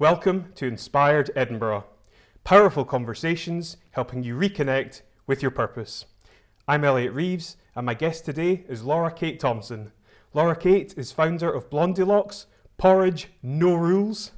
Welcome to Inspired Edinburgh. Powerful conversations helping you reconnect with your purpose. I'm Elliot Reeves, and my guest today is Laura Kate Thompson. Laura Kate is founder of Blondylocks, Porridge No Rules.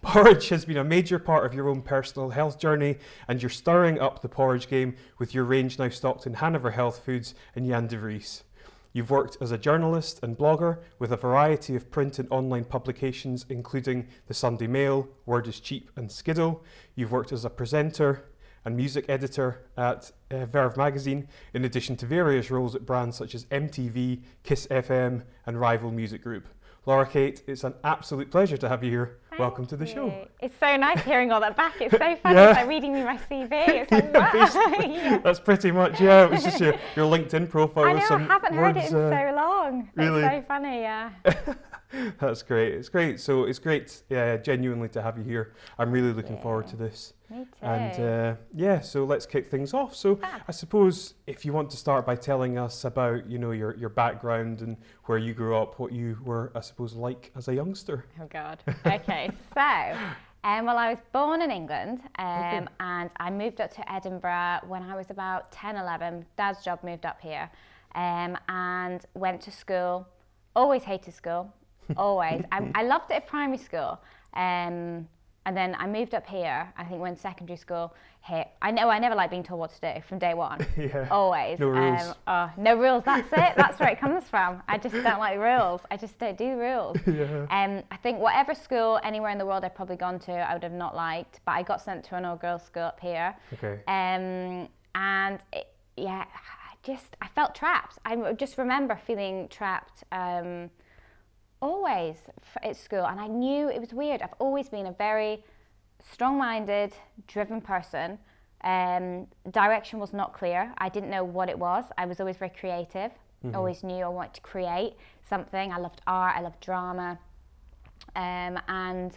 Porridge has been a major part of your own personal health journey, and you're stirring up the porridge game with your range now stocked in Hanover Health Foods and Jan de Vries. You've worked as a journalist and blogger with a variety of print and online publications, including the Sunday Mail, Word is Cheap, and Skiddle. You've worked as a presenter and music editor at uh, Verve magazine, in addition to various roles at brands such as MTV, Kiss FM, and Rival Music Group. Laura Kate, it's an absolute pleasure to have you here. Welcome to the you. show. It's so nice hearing all that back. It's so funny. Yeah. It's like reading me my CV. It's like, Yeah. That's pretty much, yeah, it was just your, your LinkedIn profile I know, I haven't heard it in uh, so long. really? It's so funny, yeah. That's great. It's great. So it's great, uh, genuinely, to have you here. I'm really looking forward to this. Me too. And uh, yeah, so let's kick things off. So Fab. I suppose if you want to start by telling us about, you know, your, your background and where you grew up, what you were, I suppose, like as a youngster. Oh God. Okay, so um, well, I was born in England um, Okay. and I moved up to Edinburgh when I was about 10, 11. Dad's job moved up here um, and went to school. Always hated school, always. I, I loved it at primary school. Um, and then I moved up here, I think when secondary school hit. I know I never liked being told what to do from day one. yeah. Always. No rules. Um, oh, no rules. That's it. That's where it comes from. I just don't like rules. I just don't do rules. yeah. Um, I think whatever school anywhere in the world I've probably gone to, I would have not liked. But I got sent to an all-girls school up here, Okay. um, and it, yeah, I just I felt trapped. I just remember feeling trapped. Um, always at school and I knew it was weird. I've always been a very strong-minded, driven person. Um, direction was not clear. I didn't know what it was. I was always very creative. Always knew I wanted to create something. I loved art. I loved drama. Um, and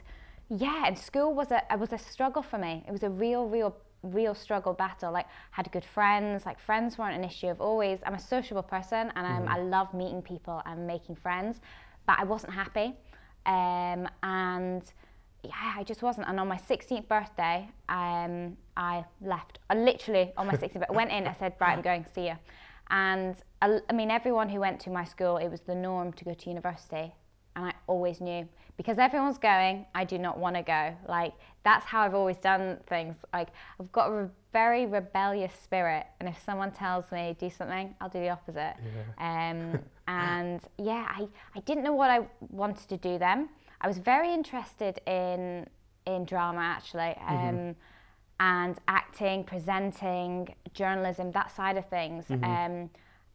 yeah, and school was a it was a struggle for me. It was a real, real, real struggle battle. Like had good friends. Like friends weren't an issue. I've always I'm a sociable person, and I'm, I love meeting people and making friends, but I wasn't happy. Um, and yeah, I just wasn't. And on my 16th birthday, um, I left. I literally on my 16th, birthday, went in. I said, right, I'm going. See you. And I, I mean, everyone who went to my school, it was the norm to go to university, and I always knew because everyone's going. I do not want to go. Like that's how I've always done things. Like I've got a re- very rebellious spirit, and if someone tells me do something, I'll do the opposite. Um, and yeah, I, I didn't know what I wanted to do then. I was very interested in in drama actually, um, and acting, presenting, journalism, that side of things. Um,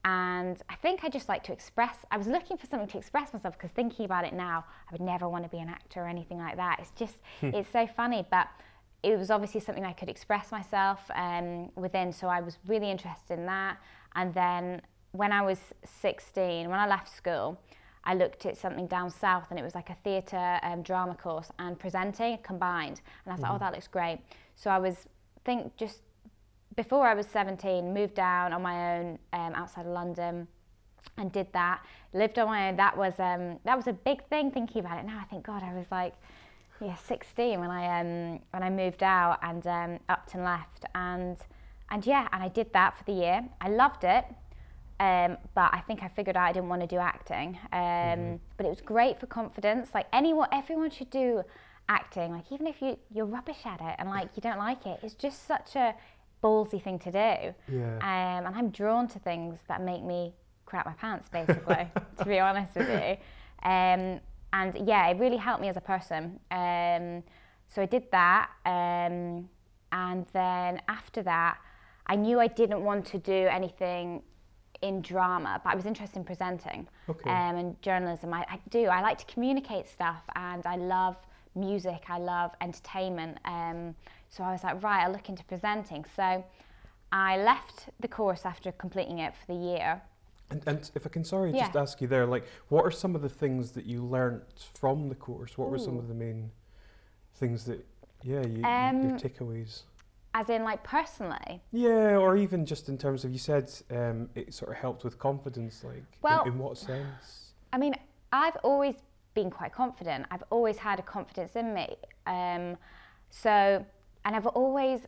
and I think I just like to express. I was looking for something to express myself because thinking about it now, I would never want to be an actor or anything like that. It's just, it's so funny, but it was obviously something I could express myself um, within. So I was really interested in that. And then when I was 16, when I left school, I looked at something down south and it was like a theatre um, drama course and presenting combined. And I was like, oh, that looks great. So I was, think just before I was 17, moved down on my own um, outside of London and did that. Lived on my own. That was um, that was a big thing. Thinking about it now, I think God, I was like, yeah, 16 when I um, when I moved out and um, upped and left, and and yeah, and I did that for the year. I loved it. Um, but I think I figured out I didn't want to do acting. Um, But it was great for confidence. Like anyone, everyone should do acting. Like even if you you're rubbish at it and like you don't like it, it's just such a ballsy thing to do. Yeah. Um, and I'm drawn to things that make me crap my pants, basically, to be honest with you. Um, and yeah, it really helped me as a person. Um, so I did that. Um, and then after that, I knew I didn't want to do anything in drama, but I was interested in presenting Okay. um, and journalism. I, I do. I like to communicate stuff, and I love music. I love entertainment. Um, so I was like, right, I'll look into presenting. So I left the course after completing it for the year. And, and if I can, sorry, Yeah. just ask you there, like, what are some of the things that you learnt from the course? What were some of the main things that, yeah, you, you- Um, your takeaways? As in, like personally, Yeah, or even just in terms of you said um, it sort of helped with confidence. Like, in- Well- in, what sense? I mean, I've always been quite confident. I've always had a confidence in me. Um, so, and I've always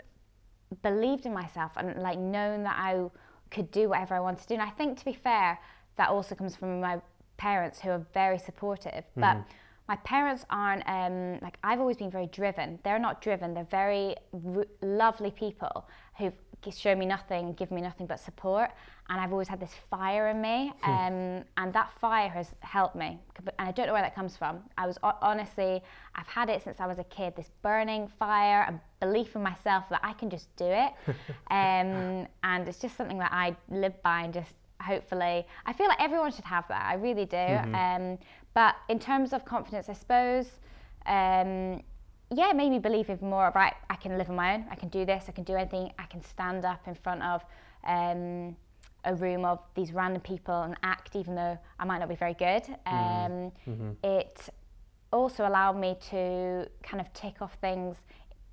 believed in myself and like known that I could do whatever I wanted to do. And I think, to be fair, that also comes from my parents who are very supportive. Mm-hmm. But my parents aren't um, like I've always been very driven. They're not driven. They're very r- lovely people who've shown me nothing, given me nothing but support. And I've always had this fire in me, hmm. um, and that fire has helped me. And I don't know where that comes from. I was honestly, I've had it since I was a kid. This burning fire and belief in myself that I can just do it, um, and it's just something that I live by and just hopefully I feel like everyone should have that. I really do. Mm-hmm. Um, but in terms of confidence, I suppose. Um, yeah, maybe believe even more. Of, right, I can live on my own. I can do this. I can do anything. I can stand up in front of um, a room of these random people and act, even though I might not be very good. Mm-hmm. Um, mm-hmm. It also allowed me to kind of tick off things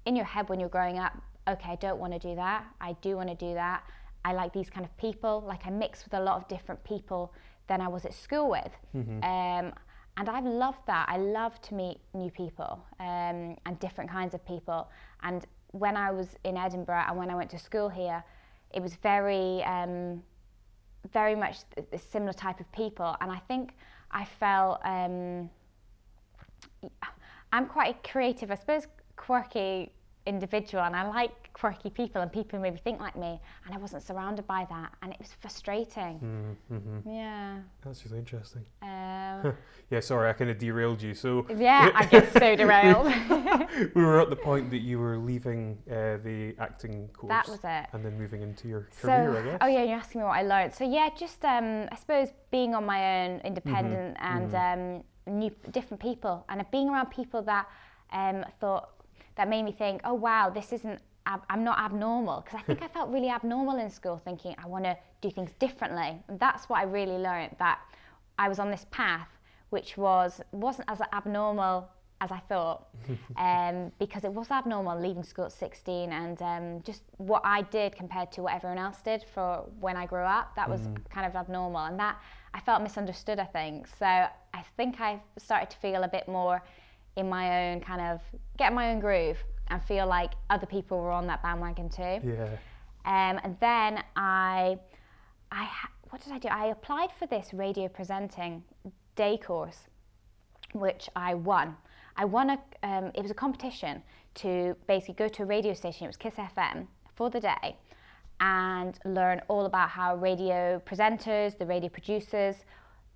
in your head when you're growing up. Okay, I don't want to do that. I do want to do that. I like these kind of people. Like I mix with a lot of different people than I was at school with. Mm-hmm. Um, and I've loved that. I love to meet new people um, and different kinds of people. And when I was in Edinburgh and when I went to school here, it was very, um, very much a similar type of people. And I think I felt um, I'm quite creative, I suppose, quirky individual and I like quirky people and people who maybe think like me and I wasn't surrounded by that and it was frustrating. Mm-hmm. Yeah. That's really interesting. Um, yeah, sorry, I kind of derailed you. So Yeah, I get so derailed. we were at the point that you were leaving uh, the acting course. That was it. And then moving into your so, career, I guess. Oh yeah, you're asking me what I learned. So yeah, just um, I suppose being on my own, independent mm-hmm. and mm-hmm. Um, new different people and being around people that um, thought that made me think, oh wow, this isn't, I'm not abnormal. Because I think I felt really abnormal in school, thinking I want to do things differently. And that's what I really learned that I was on this path, which was wasn't as abnormal as I thought, um, because it was abnormal leaving school at 16 and um, just what I did compared to what everyone else did for when I grew up, that was mm. kind of abnormal. And that I felt misunderstood, I think. So I think I started to feel a bit more in my own kind of get in my own groove and feel like other people were on that bandwagon too. Yeah. Um, and then I, I what did I do? I applied for this radio presenting day course, which I won. I won a. Um, it was a competition to basically go to a radio station. It was Kiss FM for the day, and learn all about how radio presenters, the radio producers,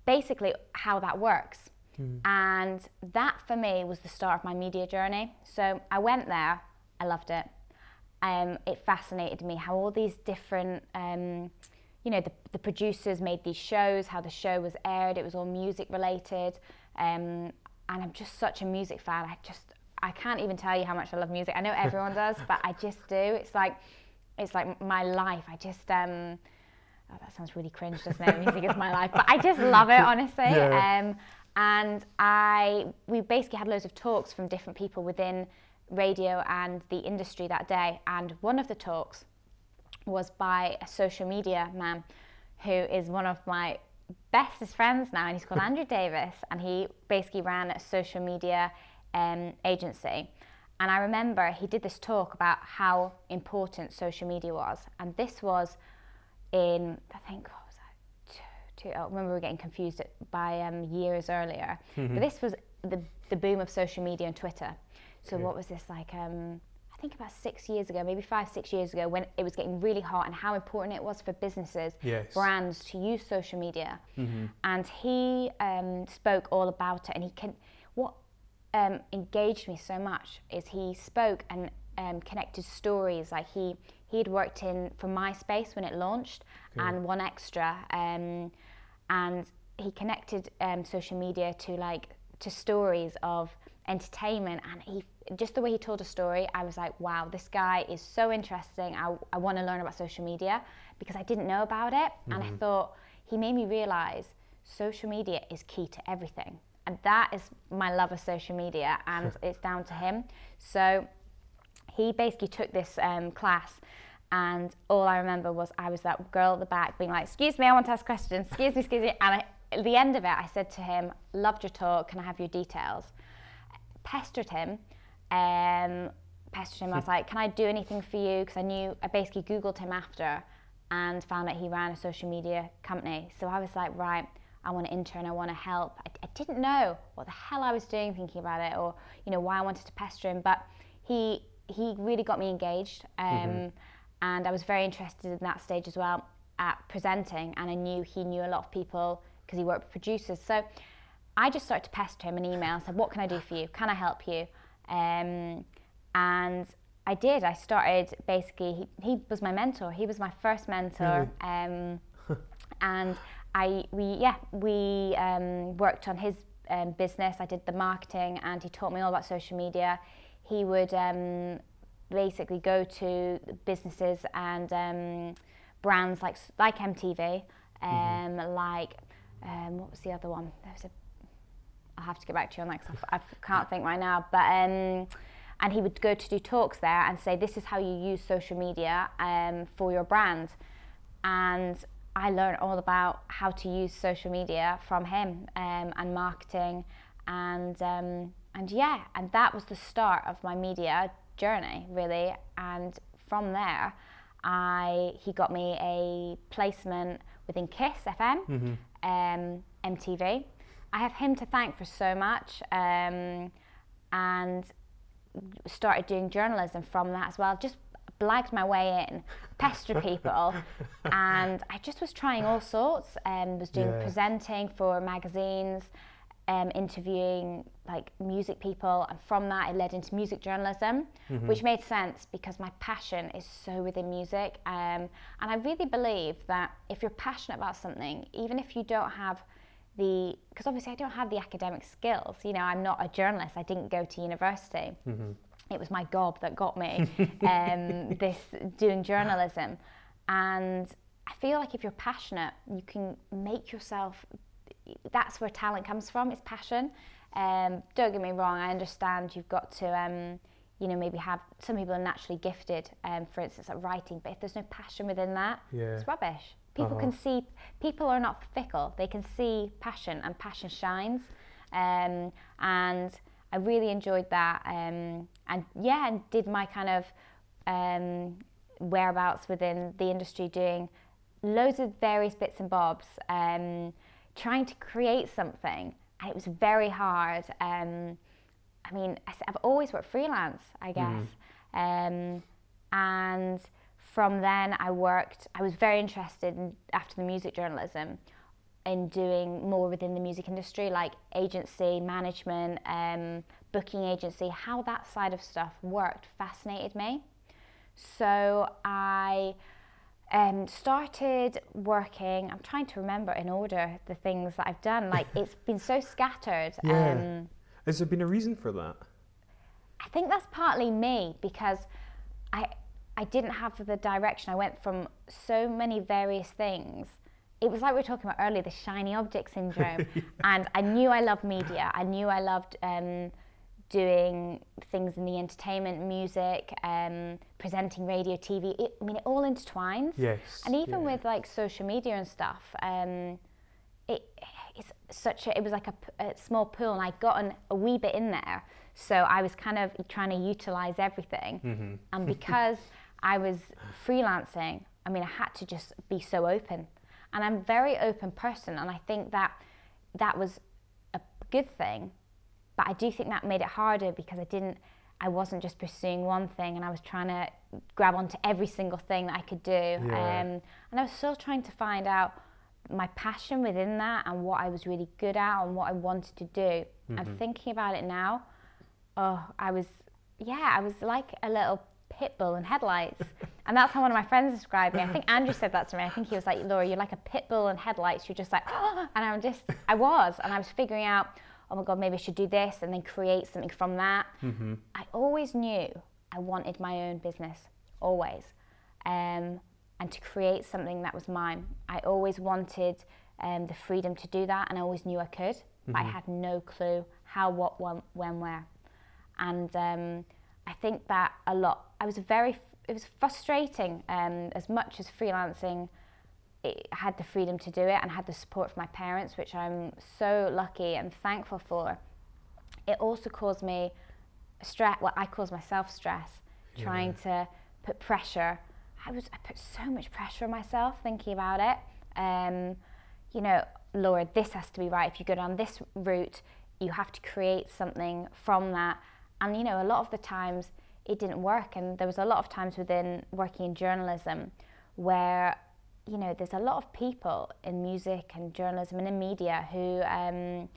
basically how that works. Mm. And that for me was the start of my media journey. So I went there, I loved it. Um, it fascinated me how all these different, um, you know, the, the, producers made these shows, how the show was aired, it was all music related. Um, and I'm just such a music fan. I just, I can't even tell you how much I love music. I know everyone does, but I just do. It's like, it's like my life. I just, um, oh, that sounds really cringe, doesn't it? Music is my life, but I just love it, honestly. Yeah. And I we basically had loads of talks from different people within radio and the industry that day. And one of the talks was by a social media man who is one of my bestest friends now, and he's called Andrew Davis, and he basically ran a social media um, agency. And I remember he did this talk about how important social media was, and this was in I think to, I remember we were getting confused by um, years earlier. Mm-hmm. But this was the, the boom of social media and Twitter. So what was this like? Um, I think about six years ago, maybe five, six years ago, when it was getting really hot and how important it was for businesses, yes. brands to use social media. Mm-hmm. And he um, spoke all about it. And he can, what um, engaged me so much is he spoke and um, connected stories. Like he he had worked in for MySpace when it launched, and 1Xtra Um, and he connected um, social media to like to stories of entertainment and he just the way he told a story i was like wow this guy is so interesting i, I want to learn about social media because i didn't know about it mm-hmm. and i mm-hmm. thought he made me realize social media is key to everything and that is my love of social media and it's down to him so he basically took this um, class and all I remember was I was that girl at the back being like, "Excuse me, I want to ask questions. Excuse me, excuse me," and I, at the end of it, I said to him, "Loved your talk. Can I have your details?" Pestered him. Um, pestered him. I was like, "Can I do anything for you?" Because I knew I basically googled him after and found that he ran a social media company. So I was like, "Right." I want to intern, I want to help. I, I, didn't know what the hell I was doing thinking about it or, you know, why I wanted to pester him. But he he really got me engaged. Um, mm-hmm. And I was very interested in that stage as well at presenting. And I knew he knew a lot of people because he worked with producers. So I just started to pester him an email and said, What can I do for you? Can I help you? Um, and I did. I started basically, he, he, was my mentor. He was my first mentor. Um, and I, we, yeah, we um, worked on his um, business. I did the marketing and he taught me all about social media. He would um, basically go to businesses and um, brands like like MTV, mm-hmm. um, mm-hmm. like um, what was the other one? There was a. I'll have to get back to you on that because I, can't think right now. But um, and he would go to do talks there and say, "This is how you use social media um, for your brand," and I learned all about how to use social media from him um, and marketing and um, and yeah, and that was the start of my media journey really. And from there, I he got me a placement within Kiss FM, mm-hmm. um, MTV. I have him to thank for so much, um, and started doing journalism from that as well. Just blagged my way in, pester people, and I just was trying all sorts. And um, was doing yeah. presenting for magazines, um, interviewing like music people, and from that it led into music journalism, mm-hmm. which made sense because my passion is so within music, um, and I really believe that if you're passionate about something, even if you don't have the because obviously I don't have the academic skills, you know, I'm not a journalist, I didn't go to university. Mm-hmm. It was my gob that got me um, this doing journalism, and I feel like if you're passionate, you can make yourself that's where talent comes from. It's passion. Um, don't get me wrong. I understand you've got to, um, you know, maybe have some people are naturally gifted, um, for instance, at writing. But if there's no passion within that, yeah. it's rubbish. People uh-huh. can see. People are not fickle. They can see passion, and passion shines. Um, and I really enjoyed that. Um, and yeah, and did my kind of um, whereabouts within the industry, doing loads of various bits and bobs. Um, trying to create something, and it was very hard. Um, I mean, I've always worked freelance, I mm-hmm. guess. Mm. Um, and from then, I worked, I was very interested in, after the music journalism in doing more within the music industry, like agency, management, um, booking agency, how that side of stuff worked fascinated me. So I um, started working. I'm trying to remember in order the things that I've done. Like it's been so scattered. Yeah. Um, Has there been a reason for that? I think that's partly me because I I didn't have the direction. I went from so many various things. It was like we were talking about earlier, the shiny object syndrome. yeah. And I knew I loved media. I knew I loved um, doing things in the entertainment, music, um, presenting radio, TV. It, I mean, it all intertwines. Yes. And even yeah. with like social media and stuff, um, it it's such a. It was like a, a small pool, and I'd gotten a wee bit in there, so I was kind of trying to utilize everything. Mm-hmm. And because I was freelancing, I mean, I had to just be so open, and I'm a very open person, and I think that that was a good thing but I do think that made it harder because I didn't, I wasn't just pursuing one thing and I was trying to grab onto every single thing that I could do. Yeah. Um, and I was still trying to find out my passion within that and what I was really good at and what I wanted to do. Mm-hmm. And thinking about it now, oh, I was, yeah, I was like a little pit bull in headlights. and that's how one of my friends described me. I think Andrew said that to me. I think he was like, Laura, you're like a pit bull in headlights. You're just like, oh, and I'm just, I was. And I was figuring out, oh my God, maybe I should do this and then create something from that. Mm-hmm. I always knew I wanted my own business, always. Um, and to create something that was mine. I always wanted um, the freedom to do that and I always knew I could, mm-hmm. but I had no clue how, what, when, when where. And um, I think that a lot, I was very, it was frustrating um, as much as freelancing it had the freedom to do it and had the support from my parents, which I'm so lucky and thankful for. It also caused me stress. Well, I caused myself stress yeah. trying to put pressure. I was I put so much pressure on myself thinking about it. Um, you know, Laura, this has to be right. If you go down this route, you have to create something from that. And you know, a lot of the times it didn't work, and there was a lot of times within working in journalism where you know, there's a lot of people in music and journalism and in media who um,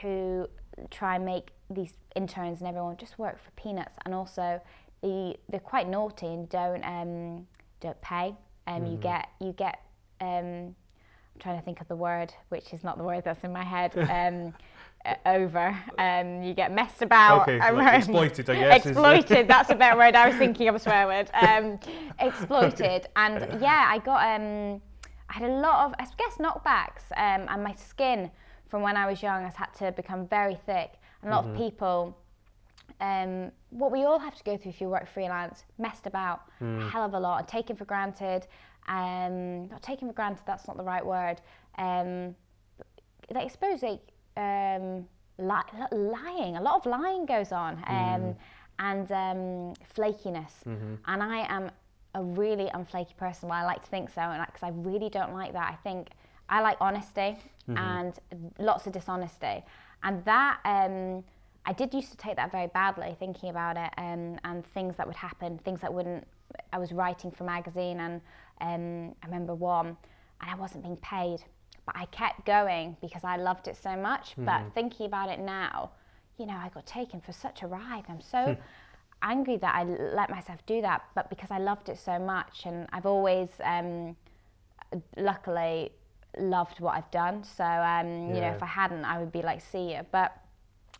who try and make these interns and everyone just work for peanuts, and also the they're quite naughty and don't um, don't pay. Um, mm-hmm. You get you get um, I'm trying to think of the word, which is not the word that's in my head. Um, over. Um, you get messed about. Okay, like exploited, I guess. Exploited. that's a better word. I was thinking of a swear word. Um, exploited, and yeah, I got. Um, I had a lot of, I guess, knockbacks, um, and my skin from when I was young has had to become very thick. And a lot mm-hmm. of people. Um, what we all have to go through if you work freelance, messed about mm. a hell of a lot, and taken for granted. Um, not taken for granted. That's not the right word. Um, I suppose like um, li- lying. A lot of lying goes on, um, mm. and um, flakiness. Mm-hmm. And I am a really unflaky person. Well, I like to think so, and because I really don't like that. I think I like honesty mm-hmm. and lots of dishonesty, and that. Um, I did used to take that very badly, thinking about it, um, and things that would happen, things that wouldn't. I was writing for a magazine, and um, I remember one, and I wasn't being paid but I kept going because I loved it so much. Mm. But hmm. thinking about it now, you know, I got taken for such a ride. I'm so hmm. angry that I let myself do that, but because I loved it so much, and I've always, um, luckily, loved what I've done. So, um, yeah. you know, if I hadn't, I would be like, see you. But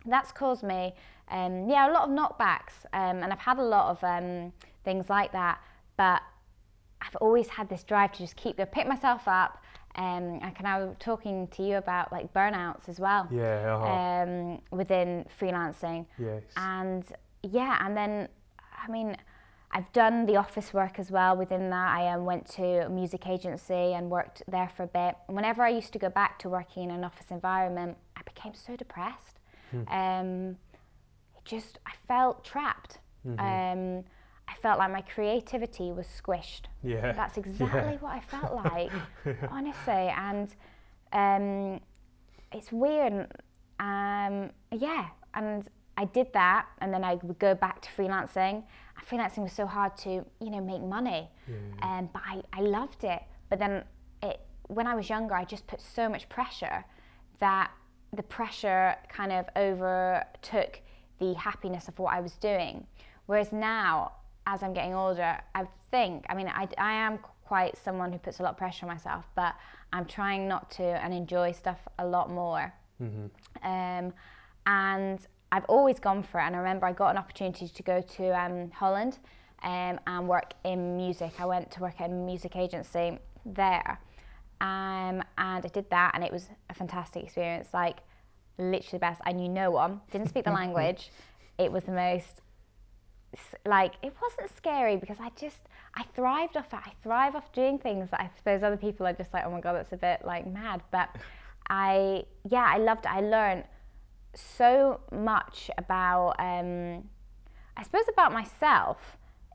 that's caused me, um, yeah, a lot of knockbacks, um, and I've had a lot of um, things like that. But I've always had this drive to just keep, go pick myself up um, and can I was talking to you about like burnouts as well. Yeah. Uh-huh. Um, within freelancing. Yes. And yeah, and then I mean, I've done the office work as well. Within that, I um, went to a music agency and worked there for a bit. Whenever I used to go back to working in an office environment, I became so depressed. Hmm. Um, it just I felt trapped. Mm-hmm. Um, I felt like my creativity was squished. Yeah. That's exactly yeah. what I felt like, honestly. And um, it's weird. Um, yeah. And I did that, and then I would go back to freelancing. And freelancing was so hard to, you know, make money. Yeah. Um, but I, I loved it. But then it, when I was younger, I just put so much pressure that the pressure kind of overtook the happiness of what I was doing. Whereas now, as I'm getting older, I think, I mean, I, I am quite someone who puts a lot of pressure on myself, but I'm trying not to and enjoy stuff a lot more. Mm-hmm. Um, and I've always gone for it. And I remember I got an opportunity to go to um, Holland um, and work in music. I went to work at a music agency there. Um, and I did that, and it was a fantastic experience. Like, literally the best. I knew no one, didn't speak the language. It was the most like it wasn't scary because I just I thrived off it. I thrive off doing things that I suppose other people are just like, oh my god, that's a bit like mad. But I yeah, I loved. I learned so much about um, I suppose about myself.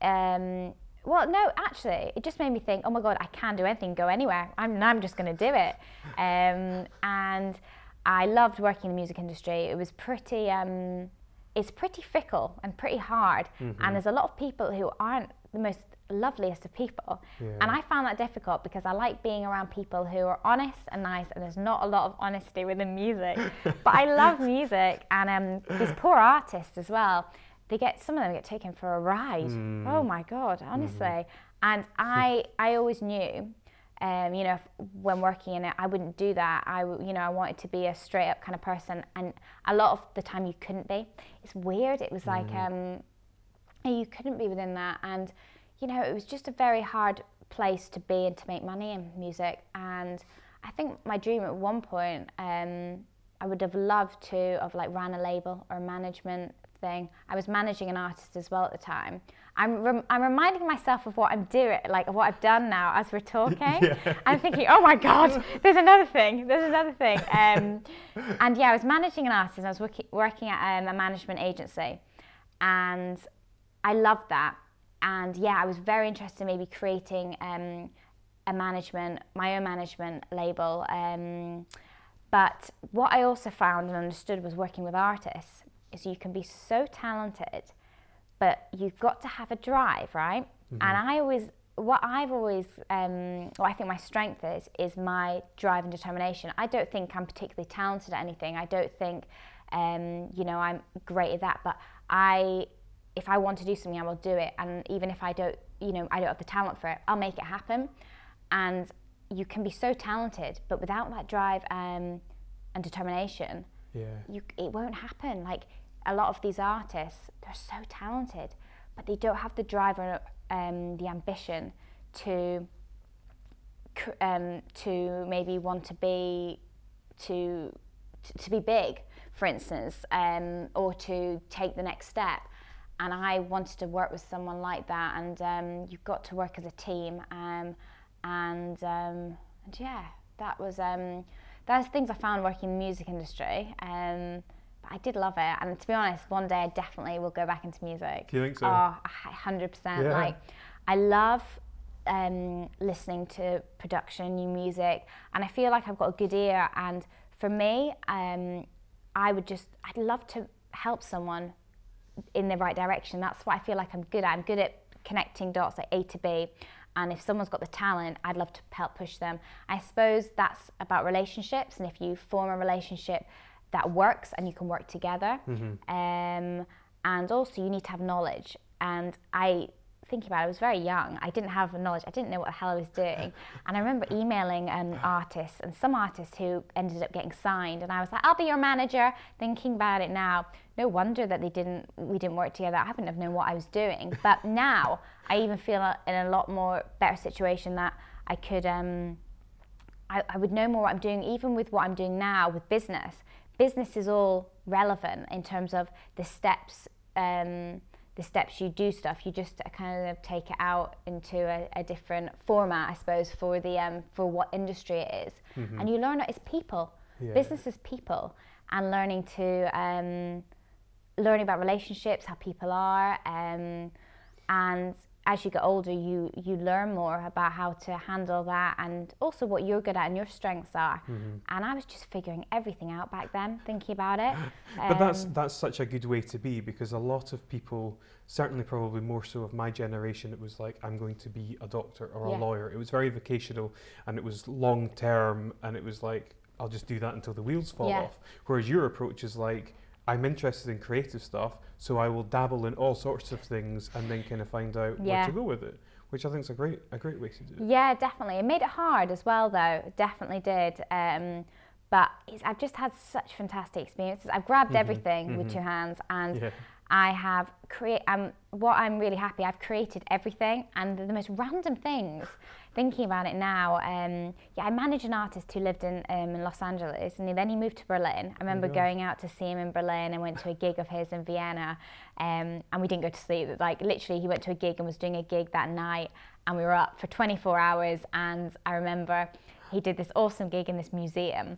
Um, well, no, actually, it just made me think, oh my god, I can do anything, go anywhere. I'm I'm just going to do it. Um, and I loved working in the music industry. It was pretty. Um, is pretty fickle and pretty hard. Mm-hmm. And there's a lot of people who aren't the most loveliest of people. Yeah. And I found that difficult because I like being around people who are honest and nice, and there's not a lot of honesty within music. but I love music, and um, these poor artists as well. They get some of them get taken for a ride. Mm. Oh my god, honestly. Mm-hmm. And I, I always knew um, you know, if, when working in it, I wouldn't do that. I, you know, I wanted to be a straight up kind of person, and a lot of the time you couldn't be. It's weird. It was like mm. um, you couldn't be within that, and you know, it was just a very hard place to be and to make money in music. And I think my dream at one point, um, I would have loved to have like ran a label or a management thing. I was managing an artist as well at the time, I'm, rem- I'm reminding myself of what I'm doing, like what I've done now as we're talking. Yeah. I'm thinking, oh my God, there's another thing, there's another thing. Um, and yeah, I was managing an artist, I was working, working at um, a management agency, and I loved that. And yeah, I was very interested in maybe creating um, a management, my own management label. Um, but what I also found and understood was working with artists is you can be so talented, but you've got to have a drive, right? And I always, what I've always, um, what I think my strength is, is my drive and determination. I don't think I'm particularly talented at anything. I don't think, um, you know, I'm great at that. But I, if I want to do something, I will do it. And even if I don't, you know, I don't have the talent for it, I'll make it happen. And you can be so talented, but without that drive um, and determination, Yeah. you, it won't happen. Like a lot of these artists, they're so talented, but they don't have the drive or um, the ambition to um, to maybe want to be to to, be big, for instance, um, or to take the next step. And I wanted to work with someone like that, and um, you've got to work as a team. Um, and um, and yeah, that was um, that's things I found working in the music industry. Um, I did love it, and to be honest, one day I definitely will go back into music. Do you think so? Oh, hundred percent. Yeah. Like, I love um, listening to production, new music, and I feel like I've got a good ear. And for me, um, I would just, I'd love to help someone in the right direction. That's what I feel like I'm good at. I'm good at connecting dots like A to B. And if someone's got the talent, I'd love to help push them. I suppose that's about relationships. And if you form a relationship that works and you can work together, um, and also you need to have knowledge. And I thinking about it, I was very young. I didn't have knowledge. I didn't know what the hell I was doing. And I remember emailing um, artists and some artists who ended up getting signed. And I was like, I'll be your manager. Thinking about it now, no wonder that they didn't. We didn't work together. I wouldn't have known what I was doing. But now I even feel in a lot more better situation that I could. Um, I, I would know more what I'm doing, even with what I'm doing now with business. Business is all relevant in terms of the steps, um, the steps you do stuff. You just kind of take it out into a, a different format, I suppose, for the um, for what industry it is. and you learn it's people. Yeah. Business is people, and learning to um, learning about relationships, how people are, um, and as you get older, you you learn more about how to handle that, and also what you're good at and your strengths are. And I was just figuring everything out back then, thinking about it. But that's Um, that's such a good way to be because a lot of people, certainly probably more so of my generation, it was like I'm going to be a doctor or Yeah. a lawyer. It was very vocational and it was long term and it was like I'll just do that until the wheels fall Yeah. off. Whereas your approach is like I'm interested in creative stuff, so I will dabble in all sorts of things and then kind of find out where to go with it, which I think is a great a great way to do it. Yeah, definitely. It made it hard as well, though. It definitely did. Um, but I've just had such fantastic experiences. I've grabbed everything with two hands, and Yeah. I have create. Um, what I'm really happy. I've created everything, and the most random things. Thinking about it now, um, yeah, I managed an artist who lived in um, in Los Angeles, and then he moved to Berlin. I remember gosh. going out to see him in Berlin. I went to a gig of his in Vienna, um, and we didn't go to sleep. Like literally, he went to a gig and was doing a gig that night, and we were up for 24 hours. And I remember he did this awesome gig in this museum,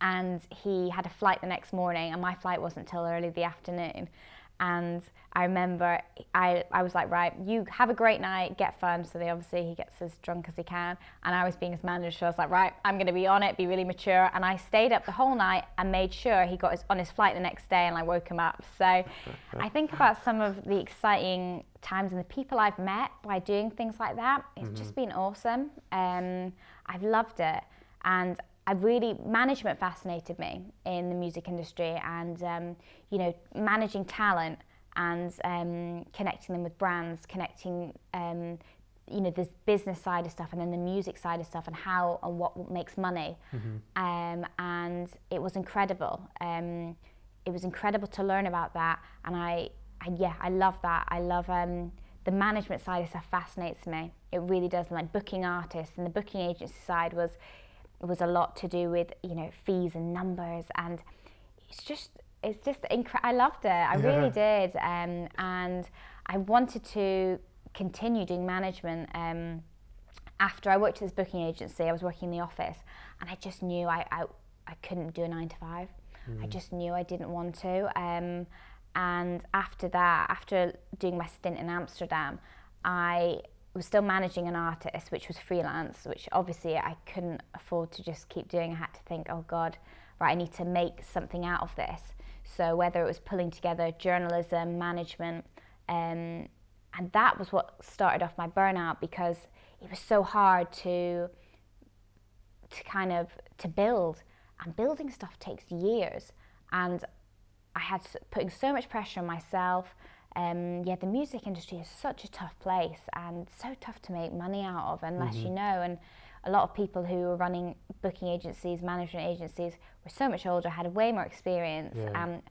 and he had a flight the next morning, and my flight wasn't till early the afternoon. And I remember I, I was like, right, you have a great night, get fun. So they obviously he gets as drunk as he can. And I was being his manager, so I was like, right, I'm gonna be on it, be really mature. And I stayed up the whole night and made sure he got his, on his flight the next day and I woke him up. So I think about some of the exciting times and the people I've met by doing things like that. It's just been awesome. Um, I've loved it. And I really management fascinated me in the music industry, and um, you know managing talent and um, connecting them with brands, connecting um, you know this business side of stuff, and then the music side of stuff, and how and what makes money. Um, and it was incredible. Um, it was incredible to learn about that, and I, I yeah, I love that. I love. Um, the management side of stuff fascinates me. It really does. Like booking artists and the booking agency side was was a lot to do with you know fees and numbers and it's just it's just incredible. I loved it. I Yeah. really did. Um, and I wanted to continue doing management. Um, after I worked at this booking agency, I was working in the office, and I just knew I, I, I couldn't do a nine to five. I just knew I didn't want to. Um, and after that, after doing my stint in Amsterdam, I was still managing an artist, which was freelance, which obviously I couldn't afford to just keep doing. I had to think, oh God, right, I need to make something out of this. So whether it was pulling together journalism, management, um, and that was what started off my burnout because it was so hard to to kind of to build and building stuff takes years and I had putting so much pressure on myself um, yeah the music industry is such a tough place and so tough to make money out of unless you know and a lot of people who were running booking agencies management agencies were so much older had way more experience Yeah. um,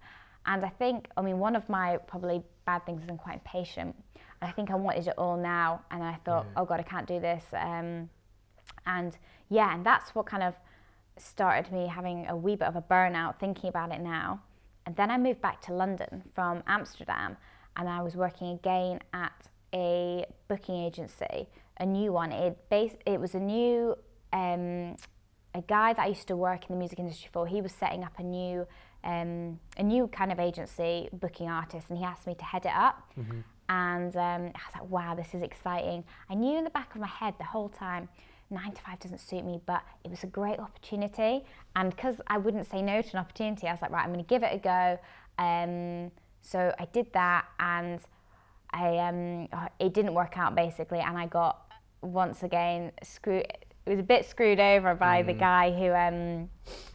and I think I mean one of my probably bad things is I'm quite impatient I think I wanted it all now and I thought Yeah. oh god I can't do this um, and yeah, and that's what kind of started me having a wee bit of a burnout thinking about it now. And then I moved back to London from Amsterdam and I was working again at a booking agency, a new one. It bas- it was a new um, a guy that I used to work in the music industry for. He was setting up a new um, a new kind of agency booking artists and he asked me to head it up. And um, I was like, wow, this is exciting. I knew in the back of my head the whole time, nine to five doesn't suit me, but it was a great opportunity. And because I wouldn't say no to an opportunity, I was like, right, I'm going to give it a go. Um, so I did that, and I um, it didn't work out basically, and I got once again screwed. It was a bit screwed over by the guy who um,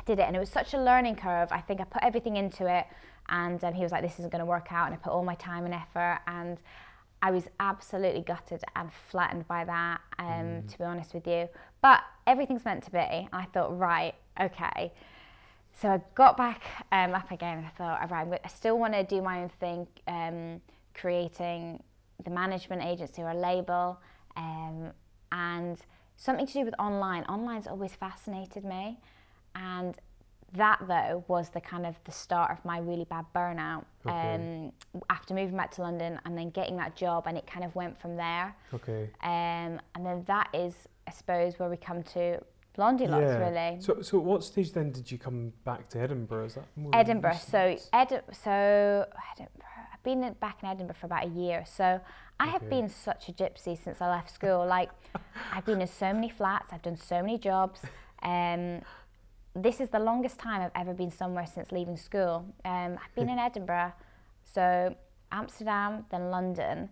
did it, and it was such a learning curve. I think I put everything into it, and um, he was like, "This isn't going to work out," and I put all my time and effort, and I was absolutely gutted and flattened by that, um, to be honest with you. But everything's meant to be. I thought, right, okay. So I got back um, up again and I thought, all right, I still want to do my own thing, um, creating the management agency or a label, um, and something to do with online. Online's always fascinated me, and that though was the kind of the start of my really bad burnout. Okay. Um, after moving back to London and then getting that job, and it kind of went from there. Okay. Um, and then that is, I suppose, where we come to Blondylocks, really. So, so at what stage then did you come back to Edinburgh? Is that more Edinburgh. So? Edi- so Edinburgh. I've been back in Edinburgh for about a year. So I have been such a gypsy since I left school. Like, I've been in so many flats. I've done so many jobs. Um, this is the longest time I've ever been somewhere since leaving school. Um, I've been in Edinburgh, so Amsterdam, then London,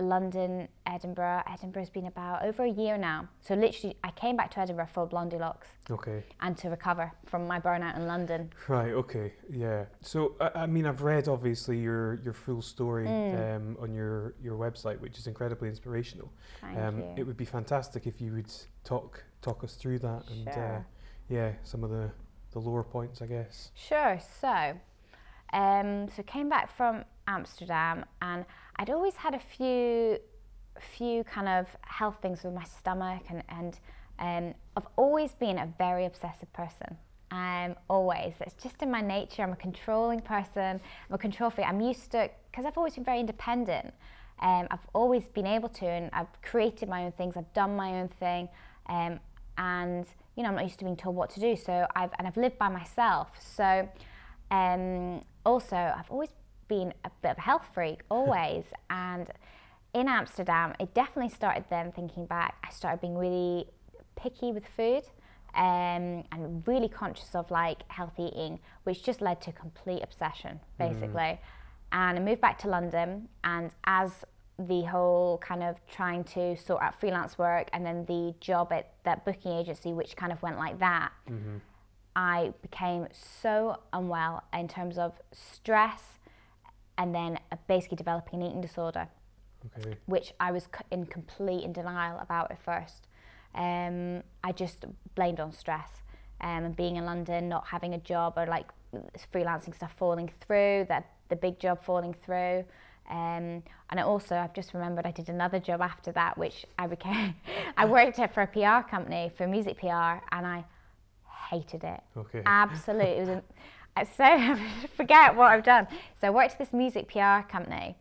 London, Edinburgh. Edinburgh's been about over a year now. So literally, I came back to Edinburgh for Blondylocks Okay. and to recover from my burnout in London. Right. Okay. Yeah. So I, I mean, I've read obviously your your full story Mm. um, on your your website, which is incredibly inspirational. Thank um, you. It would be fantastic if you would talk talk us through that and uh, yeah, some of the the lower points, I guess. Sure. So, um, so came back from Amsterdam, and I'd always had a few, few kind of health things with my stomach, and and um, I've always been a very obsessive person. Um, always. It's just in my nature. I'm a controlling person. I'm a control freak. I'm used to because I've always been very independent. Um, I've always been able to, and I've created my own things. I've done my own thing, um, and you know I'm not used to being told what to do. So I've and I've lived by myself. So um, also I've always been a bit of a health freak, always. and in Amsterdam, it definitely started then. Thinking back, I started being really picky with food. Um, and really conscious of like healthy eating, which just led to complete obsession, basically. And I moved back to London, and as the whole kind of trying to sort out freelance work and then the job at that booking agency, which kind of went like that, I became so unwell in terms of stress and then uh, basically developing an eating disorder Okay. which I was in complete in denial about at first. Um, I just blamed on stress um, and being in London, not having a job or like freelancing stuff falling through, that the big job falling through. Um, and I also, I've just remembered I did another job after that, which I became, I worked at for a PR company, for music PR, and I hated it. Okay. Absolutely. It was a, I so forget what I've done. So I worked at this music PR company,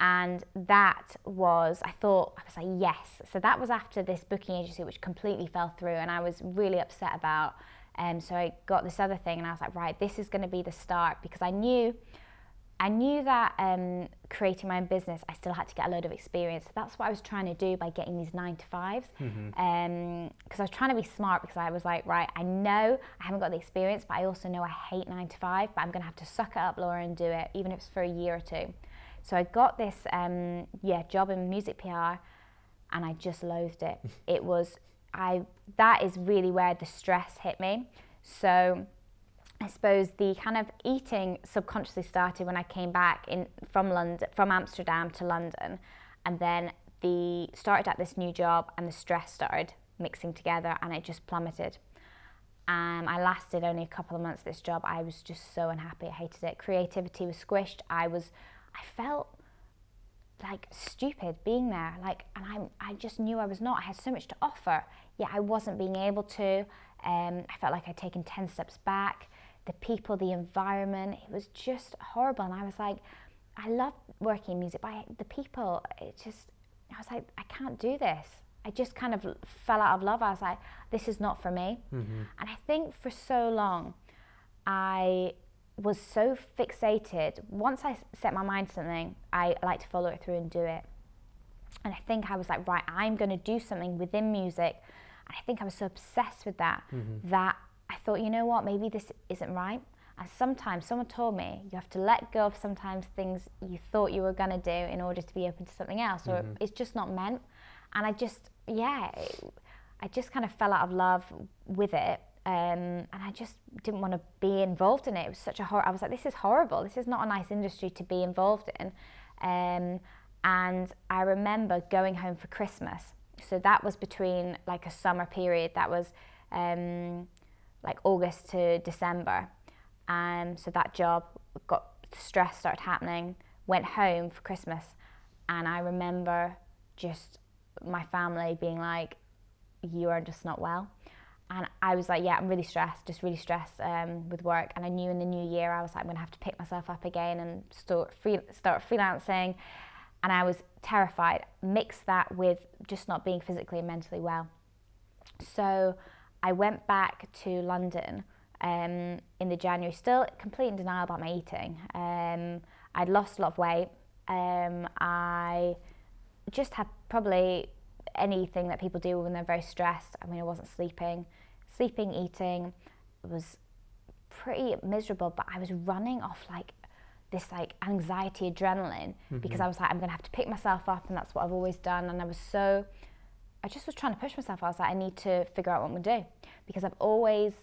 and that was I thought I was like yes. So that was after this booking agency, which completely fell through, and I was really upset about. Um, so I got this other thing, and I was like, right, this is going to be the start because I knew I knew that um, creating my own business, I still had to get a load of experience. So that's what I was trying to do by getting these nine to 5s Because mm-hmm. um, I was trying to be smart because I was like, right, I know I haven't got the experience, but I also know I hate nine to five, but I'm going to have to suck it up, Laura, and do it, even if it's for a year or two. So I got this, um, yeah, job in music PR, and I just loathed it. it was, I, that is really where the stress hit me. So I suppose the kind of eating subconsciously started when I came back in from London, from Amsterdam to London, and then the started at this new job, and the stress started mixing together, and it just plummeted. Um, I lasted only a couple of months this job. I was just so unhappy. I hated it. Creativity was squished. I was, I felt like stupid being there. Like, and I, I just knew I was not. I had so much to offer, yet I wasn't being able to. Um, I felt like I'd taken ten steps back the people, the environment. It was just horrible. And I was like, I love working in music, but I, the people, it just, I was like, I can't do this. I just kind of fell out of love. I was like, this is not for me. Mm-hmm. And I think for so long, I was so fixated. Once I set my mind to something, I like to follow it through and do it. And I think I was like, right, I'm going to do something within music. And I think I was so obsessed with that mm-hmm. that I thought, you know what, maybe this isn't right. And sometimes someone told me you have to let go of sometimes things you thought you were going to do in order to be open to something else, or mm-hmm. it's just not meant. And I just, yeah, I just kind of fell out of love with it. Um, and I just didn't want to be involved in it. It was such a horror. I was like, this is horrible. This is not a nice industry to be involved in. Um, and I remember going home for Christmas. So that was between like a summer period. That was um, like August to December. Um, so that job got stress started happening. Went home for Christmas, and I remember just my family being like, "You are just not well." And I was like, yeah, I'm really stressed, just really stressed um, with work. And I knew in the new year I was like, I'm gonna have to pick myself up again and start free, start freelancing. And I was terrified. Mix that with just not being physically and mentally well. So I went back to London um, in the January, still complete in denial about my eating. Um, I'd lost a lot of weight. Um, I just had probably anything that people do when they're very stressed. I mean, I wasn't sleeping, sleeping, eating. It was pretty miserable, but I was running off like this like anxiety adrenaline mm-hmm. because I was like, I'm gonna have to pick myself up, and that's what I've always done. And I was so I just was trying to push myself. I was like, I need to figure out what I'm going to do because I've always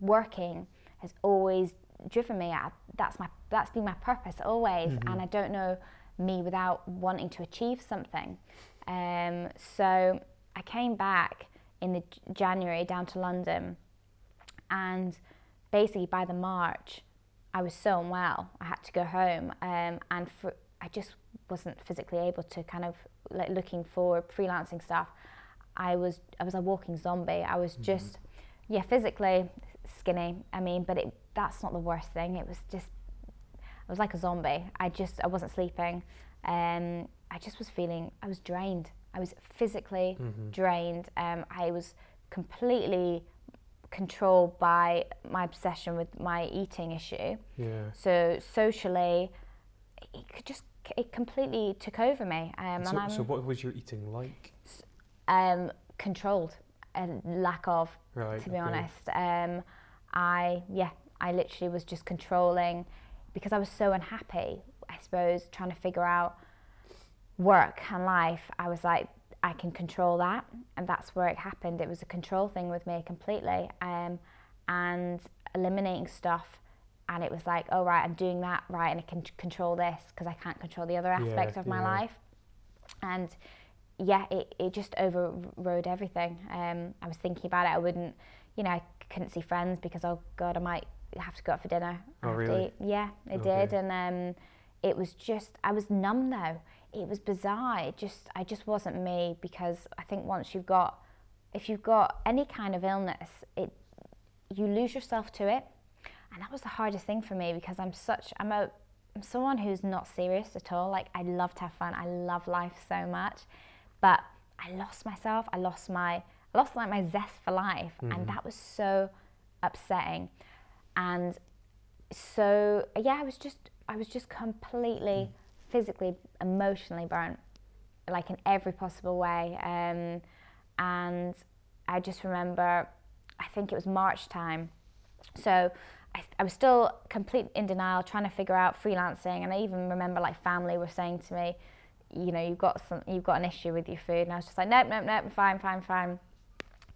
working has always driven me. I, that's my that's been my purpose always, mm-hmm. and I don't know me without wanting to achieve something. Um, so I came back in the January down to London, and basically by the March, I was so unwell. I had to go home, um, and for, I just wasn't physically able to kind of like looking for freelancing stuff. I was I was a walking zombie. I was mm-hmm. just yeah physically skinny. I mean, but it that's not the worst thing. It was just I was like a zombie. I just I wasn't sleeping. Um, I just was feeling I was drained. I was physically mm-hmm. drained. Um, I was completely controlled by my obsession with my eating issue. Yeah. So socially, it could just it completely took over me. Um, so, so, what was your eating like? Um, controlled and lack of, right, to be okay. honest. Um, I, yeah, I literally was just controlling because I was so unhappy, I suppose, trying to figure out work and life. I was like, I can control that. And that's where it happened. It was a control thing with me completely. Um, and eliminating stuff. And it was like, oh, right, I'm doing that, right, and I can control this because I can't control the other aspect yeah, of my yeah. life. And yeah, it, it just overrode everything. Um, I was thinking about it. I wouldn't, you know, I couldn't see friends because oh god, I might have to go out for dinner. Oh really? Yeah, it okay. did, and um, it was just I was numb though. It was bizarre. It just I just wasn't me because I think once you've got, if you've got any kind of illness, it you lose yourself to it. and that was the hardest thing for me because I'm such I'm a I'm someone who's not serious at all. Like I love to have fun. I love life so much, but I lost myself. I lost my I lost like my zest for life, mm-hmm. and that was so upsetting. And so yeah, I was just I was just completely mm. physically, emotionally burnt, like in every possible way. Um, and I just remember, I think it was March time. So I, I, was still complete in denial, trying to figure out freelancing. And I even remember like family were saying to me, you know, you've got some, you've got an issue with your food. And I was just like, nope, nope, nope, fine, fine, fine.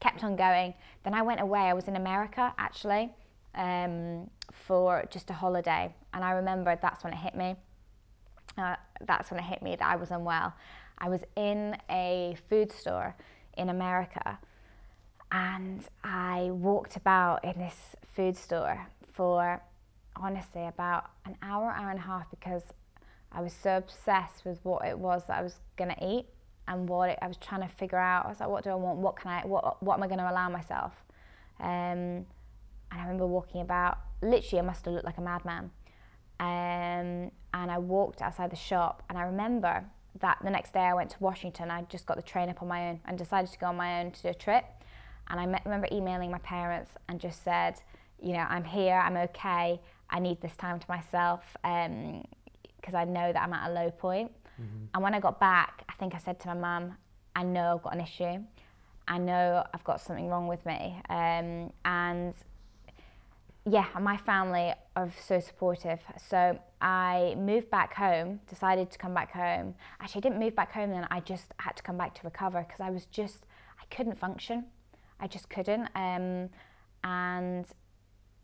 Kept on going. Then I went away. I was in America actually um, for just a holiday. And I remember that's when it hit me. Uh, that's when it hit me that I was unwell. I was in a food store in America and I walked about in this food store for honestly about an hour, hour and a half because I was so obsessed with what it was that I was going to eat and what it, I was trying to figure out. I was like, what do I want? What can I, what, what am I going to allow myself? Um, and I remember walking about, literally, I must have looked like a madman. Um, and I walked outside the shop, and I remember that the next day I went to Washington. I just got the train up on my own and decided to go on my own to do a trip. And I remember emailing my parents and just said, you know, I'm here, I'm okay, I need this time to myself because I know that I'm at a low point. Mm-hmm. And when I got back, I think I said to my mum, I know I've got an issue. I know I've got something wrong with me. Um, and yeah, my family are so supportive. So I moved back home, decided to come back home. Actually, I didn't move back home then, I just had to come back to recover because I was just, I couldn't function. I just couldn't. Um, and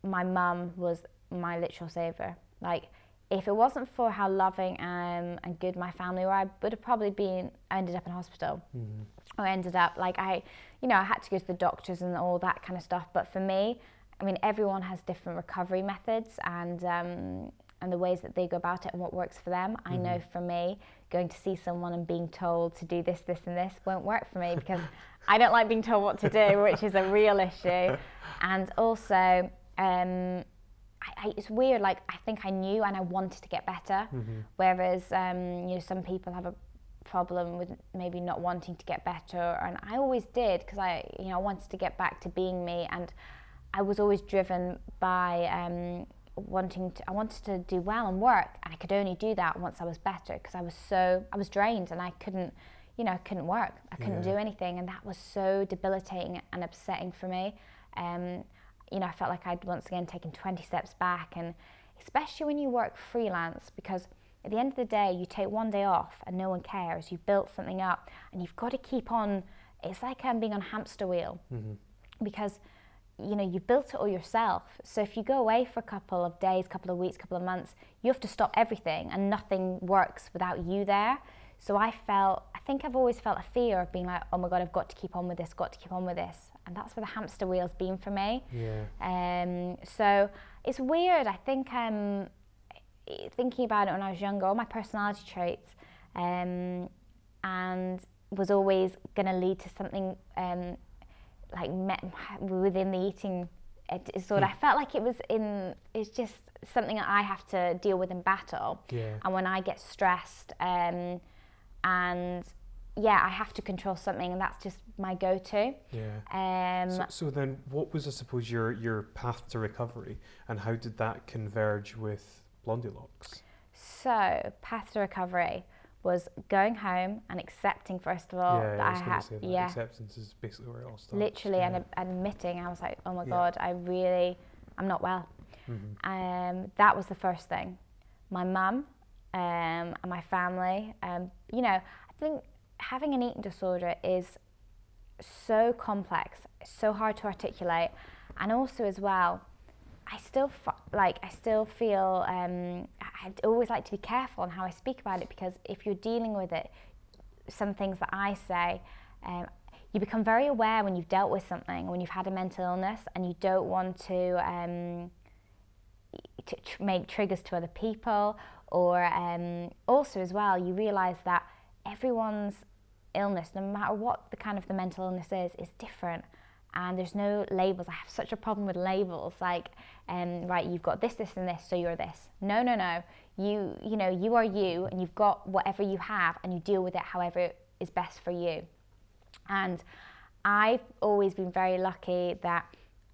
my mum was my literal savior. Like, if it wasn't for how loving um, and good my family were, I would have probably been, ended up in hospital. Mm-hmm. Or ended up, like, I, you know, I had to go to the doctors and all that kind of stuff. But for me, I mean, everyone has different recovery methods and um, and the ways that they go about it and what works for them. Mm-hmm. I know mm-hmm. for me, going to see someone and being told to do this, this, and this won't work for me because I don't like being told what to do, which is a real issue. And also, um, I, I, it's weird. Like I think I knew and I wanted to get better, mm-hmm. whereas um, you know some people have a problem with maybe not wanting to get better, and I always did because I you know wanted to get back to being me and I was always driven by um, wanting to, I wanted to do well and work, and I could only do that once I was better because I was so, I was drained and I couldn't, you know, I couldn't work, I couldn't yeah. do anything, and that was so debilitating and upsetting for me. Um, you know, I felt like I'd once again taken 20 steps back, and especially when you work freelance, because at the end of the day, you take one day off and no one cares. You've built something up, and you've got to keep on. It's like um, being on hamster wheel, mm-hmm. because you know, you've built it all yourself. So if you go away for a couple of days, couple of weeks, couple of months, you have to stop everything and nothing works without you there. So I felt, I think I've always felt a fear of being like, oh my God, I've got to keep on with this, got to keep on with this. And that's where the hamster wheel's been for me. Yeah. Um, so it's weird. I think um, thinking about it when I was younger, all my personality traits, um, and was always going to lead to something um, like met within the eating disorder. Hmm. I felt like it was in. It's just something that I have to deal with in battle. Yeah. And when I get stressed, um, and yeah, I have to control something, and that's just my go-to. Yeah. Um, so, so then, what was I suppose your your path to recovery, and how did that converge with Blondylocks? So, path to recovery was going home and accepting first of all yeah, that I, I had yeah acceptance is basically where it all starts. Literally yeah. and admitting I was like, oh my yeah. god, I really I'm not well. Mm-hmm. Um, that was the first thing. My mum um, and my family, um, you know, I think having an eating disorder is so complex, so hard to articulate, and also as well I still like I still feel um, I'd always like to be careful on how I speak about it because if you're dealing with it, some things that I say, um, you become very aware when you've dealt with something, when you've had a mental illness, and you don't want to, um, to tr- make triggers to other people, or um, also as well, you realise that everyone's illness, no matter what the kind of the mental illness is, is different and there's no labels. I have such a problem with labels. Like, um, right, you've got this, this, and this, so you're this. No, no, no. You, you know, you are you, and you've got whatever you have, and you deal with it however is best for you. And I've always been very lucky that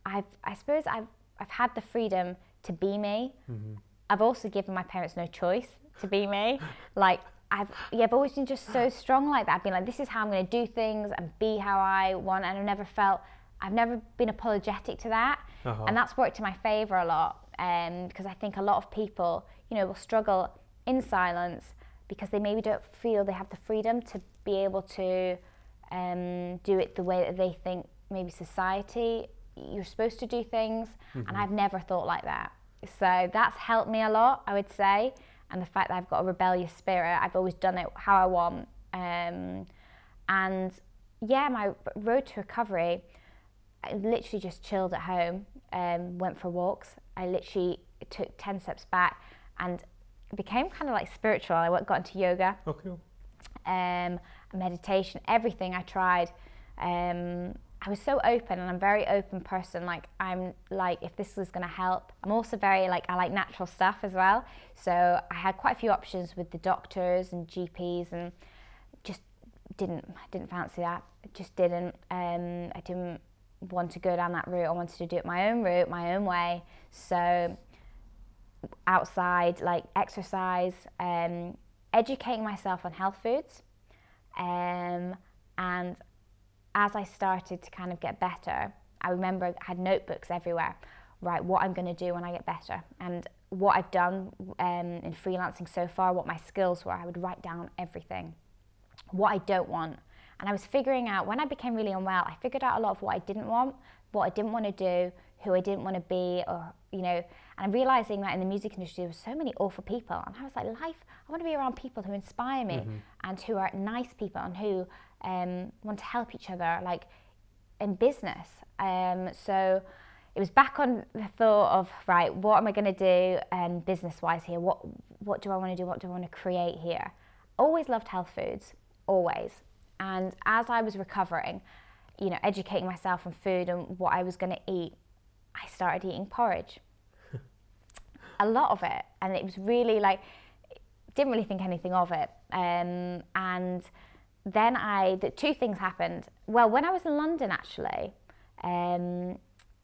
I've, I suppose I've, I've had the freedom to be me. Mm-hmm. I've also given my parents no choice to be me. like I've yeah, I've always been just so strong like that. I've been like, this is how I'm going to do things and be how I want, and I've never felt, I've never been apologetic to that, uh-huh. and that's worked in my favour a lot. Because um, I think a lot of people, you know, will struggle in silence because they maybe don't feel they have the freedom to be able to um, do it the way that they think maybe society you're supposed to do things, mm-hmm. and I've never thought like that. So that's helped me a lot, I would say. And the fact that I've got a rebellious spirit, I've always done it how I want. Um, and yeah, my road to recovery, I literally just chilled at home, um, went for walks. I literally took 10 steps back and became kind of like spiritual. I got into yoga, oh, cool. um, meditation, everything I tried. Um, I was so open and I'm a very open person. Like I'm like if this was gonna help. I'm also very like I like natural stuff as well. So I had quite a few options with the doctors and GPs and just didn't didn't fancy that. Just didn't. Um, I didn't want to go down that route. I wanted to do it my own route, my own way. So outside, like exercise, um, educating myself on health foods, um, and as I started to kind of get better, I remember I had notebooks everywhere. Right, what I'm going to do when I get better, and what I've done um, in freelancing so far, what my skills were. I would write down everything. What I don't want, and I was figuring out when I became really unwell. I figured out a lot of what I didn't want, what I didn't want to do, who I didn't want to be, or you know. And I'm realizing that in the music industry, there were so many awful people, and I was like, life. I want to be around people who inspire me mm-hmm. and who are nice people and who um, want to help each other, like in business. Um, so it was back on the thought of right, what am I going to do um, business wise here? What what do I want to do? What do I want to create here? Always loved health foods, always. And as I was recovering, you know, educating myself on food and what I was going to eat, I started eating porridge. a lot of it, and it was really like didn't really think anything of it. Um, and then I, two things happened. Well, when I was in London, actually, um,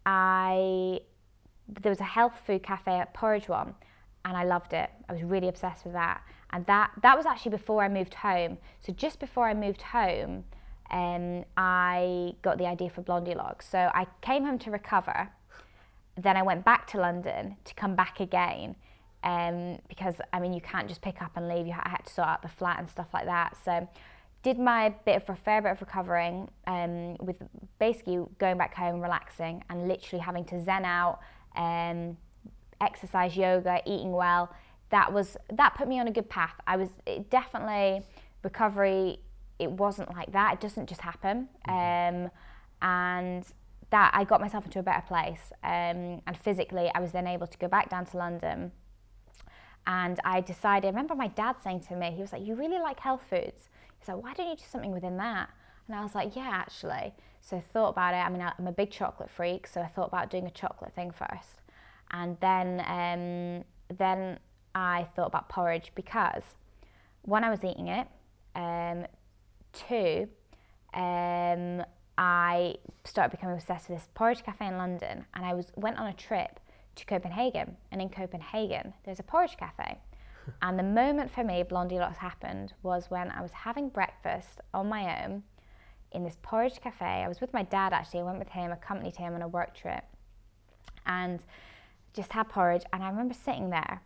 I there was a health food cafe at Porridge One, and I loved it. I was really obsessed with that. And that that was actually before I moved home. So just before I moved home, um, I got the idea for Blondylocks. So I came home to recover. Then I went back to London to come back again. Um, because I mean, you can't just pick up and leave. You had to sort out the flat and stuff like that. So did my bit of a fair bit of recovering um, with basically going back home, relaxing, and literally having to zen out, um, exercise, yoga, eating well. That was that put me on a good path. I was definitely recovery. It wasn't like that. It doesn't just happen. Mm-hmm. Um, and that I got myself into a better place. Um, and physically, I was then able to go back down to London. And I decided. I remember my dad saying to me, he was like, "You really like health foods." So why don't you do something within that? And I was like, yeah, actually. So I thought about it. I mean, I'm a big chocolate freak, so I thought about doing a chocolate thing first. And then, um, then I thought about porridge because one, I was eating it. Um, two, um, I started becoming obsessed with this porridge cafe in London, and I was went on a trip to Copenhagen. And in Copenhagen, there's a porridge cafe and the moment for me, Blondylocks happened was when I was having breakfast on my own in this porridge cafe. I was with my dad actually. I went with him, accompanied him on a work trip, and just had porridge. And I remember sitting there,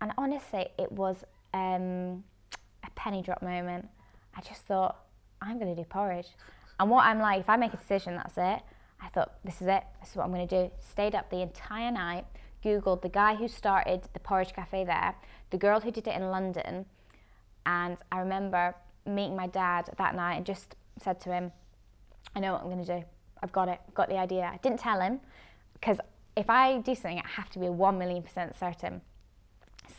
and honestly, it was um, a penny drop moment. I just thought, I'm going to do porridge. And what I'm like, if I make a decision, that's it. I thought, this is it. This is what I'm going to do. Stayed up the entire night, Googled the guy who started the porridge cafe there, the girl who did it in London. And I remember meeting my dad that night and just said to him, I know what I'm going to do. I've got it. Got the idea. I didn't tell him because if I do something, I have to be 1 million percent certain.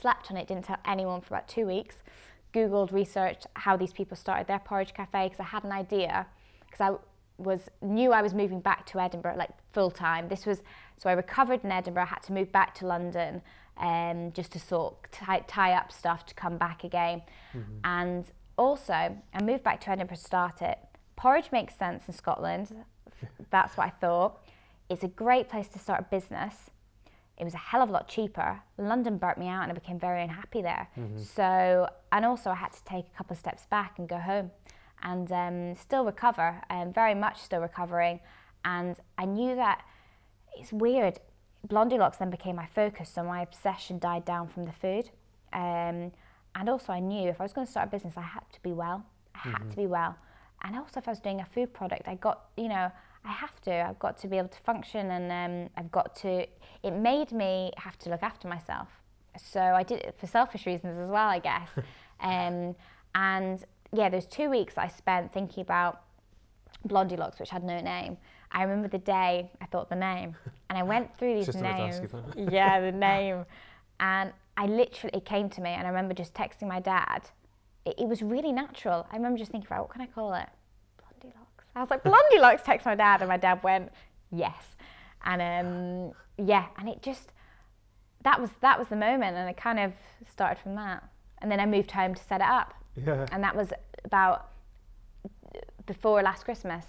Slept on it, didn't tell anyone for about two weeks. Googled, researched how these people started their porridge cafe because I had an idea. Because I was knew I was moving back to Edinburgh like full time. This was so I recovered in Edinburgh, had to move back to London um, just to sort tie, tie up stuff to come back again. Mm-hmm. And also, I moved back to Edinburgh to start it. Porridge makes sense in Scotland. That's what I thought. It's a great place to start a business. It was a hell of a lot cheaper. London burnt me out and I became very unhappy there. Mm-hmm. So, and also I had to take a couple of steps back and go home and um, still recover, um, very much still recovering. And I knew that it's weird. Blondylocks then became my focus, so my obsession died down from the food. Um, and also, I knew if I was going to start a business, I had to be well. I had mm-hmm. to be well. And also, if I was doing a food product, I got, you know, I have to. I've got to be able to function, and um, I've got to. It made me have to look after myself. So I did it for selfish reasons as well, I guess. um, and yeah, those two weeks I spent thinking about Blondylocks, which had no name. I remember the day I thought the name, and I went through these names. yeah, the name, and I literally it came to me, and I remember just texting my dad. It, it was really natural. I remember just thinking, right, what can I call it? Blondylocks. I was like, Blondylocks. Text my dad, and my dad went, yes, and um, yeah, and it just that was that was the moment, and it kind of started from that. And then I moved home to set it up. Yeah. And that was about before last Christmas.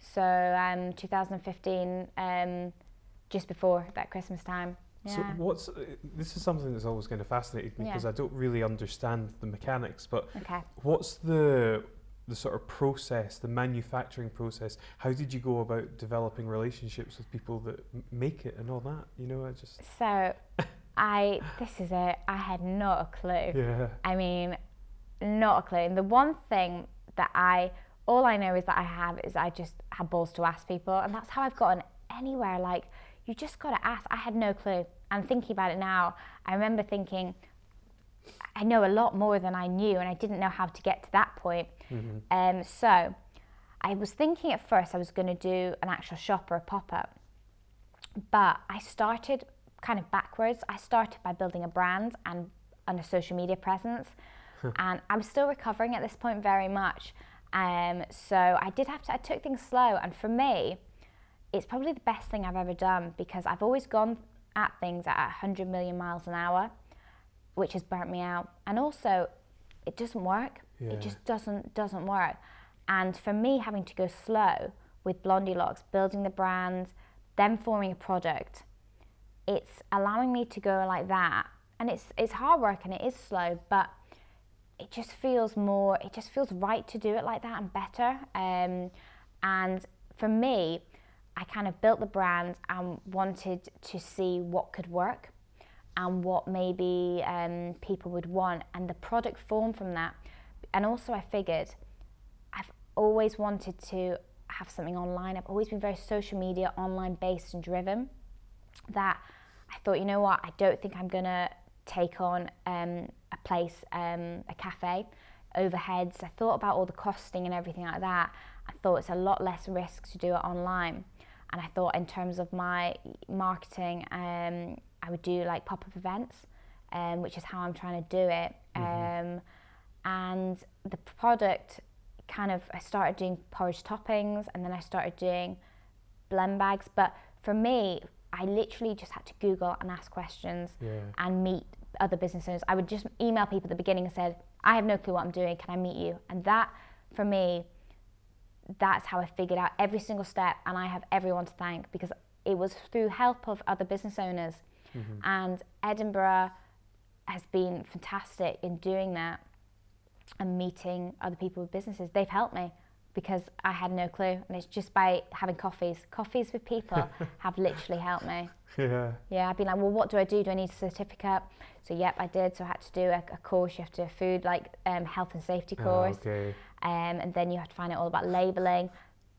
So um, 2015, um, just before that Christmas time. Yeah. So what's uh, this is something that's always kind of fascinated me because yeah. I don't really understand the mechanics. But okay. what's the the sort of process, the manufacturing process? How did you go about developing relationships with people that m- make it and all that? You know, I just so I this is it. I had not a clue. Yeah. I mean, not a clue. And the one thing that I all I know is that I have is I just had balls to ask people, and that's how I've gotten anywhere. Like, you just got to ask. I had no clue. And thinking about it now, I remember thinking, I know a lot more than I knew, and I didn't know how to get to that point. Mm-hmm. Um, so, I was thinking at first I was going to do an actual shop or a pop up, but I started kind of backwards. I started by building a brand and, and a social media presence, and I'm still recovering at this point very much. Um, so I did have to, I took things slow. And for me, it's probably the best thing I've ever done because I've always gone at things at 100 million miles an hour, which has burnt me out. And also, it doesn't work. Yeah. It just doesn't doesn't work. And for me, having to go slow with Blondylocks, building the brand, then forming a product, it's allowing me to go like that. And it's it's hard work and it is slow, but it just feels more, it just feels right to do it like that and better. Um, and for me, I kind of built the brand and wanted to see what could work and what maybe um, people would want, and the product formed from that. And also, I figured I've always wanted to have something online. I've always been very social media, online based, and driven. That I thought, you know what, I don't think I'm gonna take on um, place, um, a cafe, overheads. I thought about all the costing and everything like that. I thought it's a lot less risk to do it online. And I thought, in terms of my marketing, um, I would do like pop up events, um, which is how I'm trying to do it. Mm-hmm. Um, and the product kind of, I started doing porridge toppings and then I started doing blend bags. But for me, I literally just had to Google and ask questions yeah. and meet other business owners. I would just email people at the beginning and said, I have no clue what I'm doing. Can I meet you? And that, for me, that's how I figured out every single step. And I have everyone to thank because it was through help of other business owners. Mm-hmm. And Edinburgh has been fantastic in doing that and meeting other people with businesses. They've helped me because I had no clue. And it's just by having coffees. Coffees with people have literally helped me. Yeah. Yeah, I'd be like, well, what do I do? Do I need a certificate? So, yep, I did. So, I had to do a, a course. You have to do a food, like um, health and safety oh, course. Oh, okay. Um, and then you have to find out all about labelling.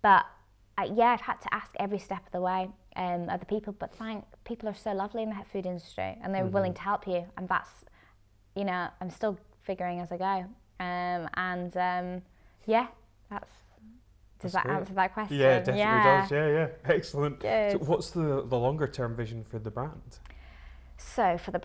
But uh, yeah, I've had to ask every step of the way um, other people. But thank people are so lovely in the food industry and they're mm-hmm. willing to help you. And that's, you know, I'm still figuring as I go. Um, and um, yeah, that's does That's that great. answer that question? Yeah, definitely yeah. does. Yeah, yeah. Excellent. Good. So what's the, the longer term vision for the brand? So for the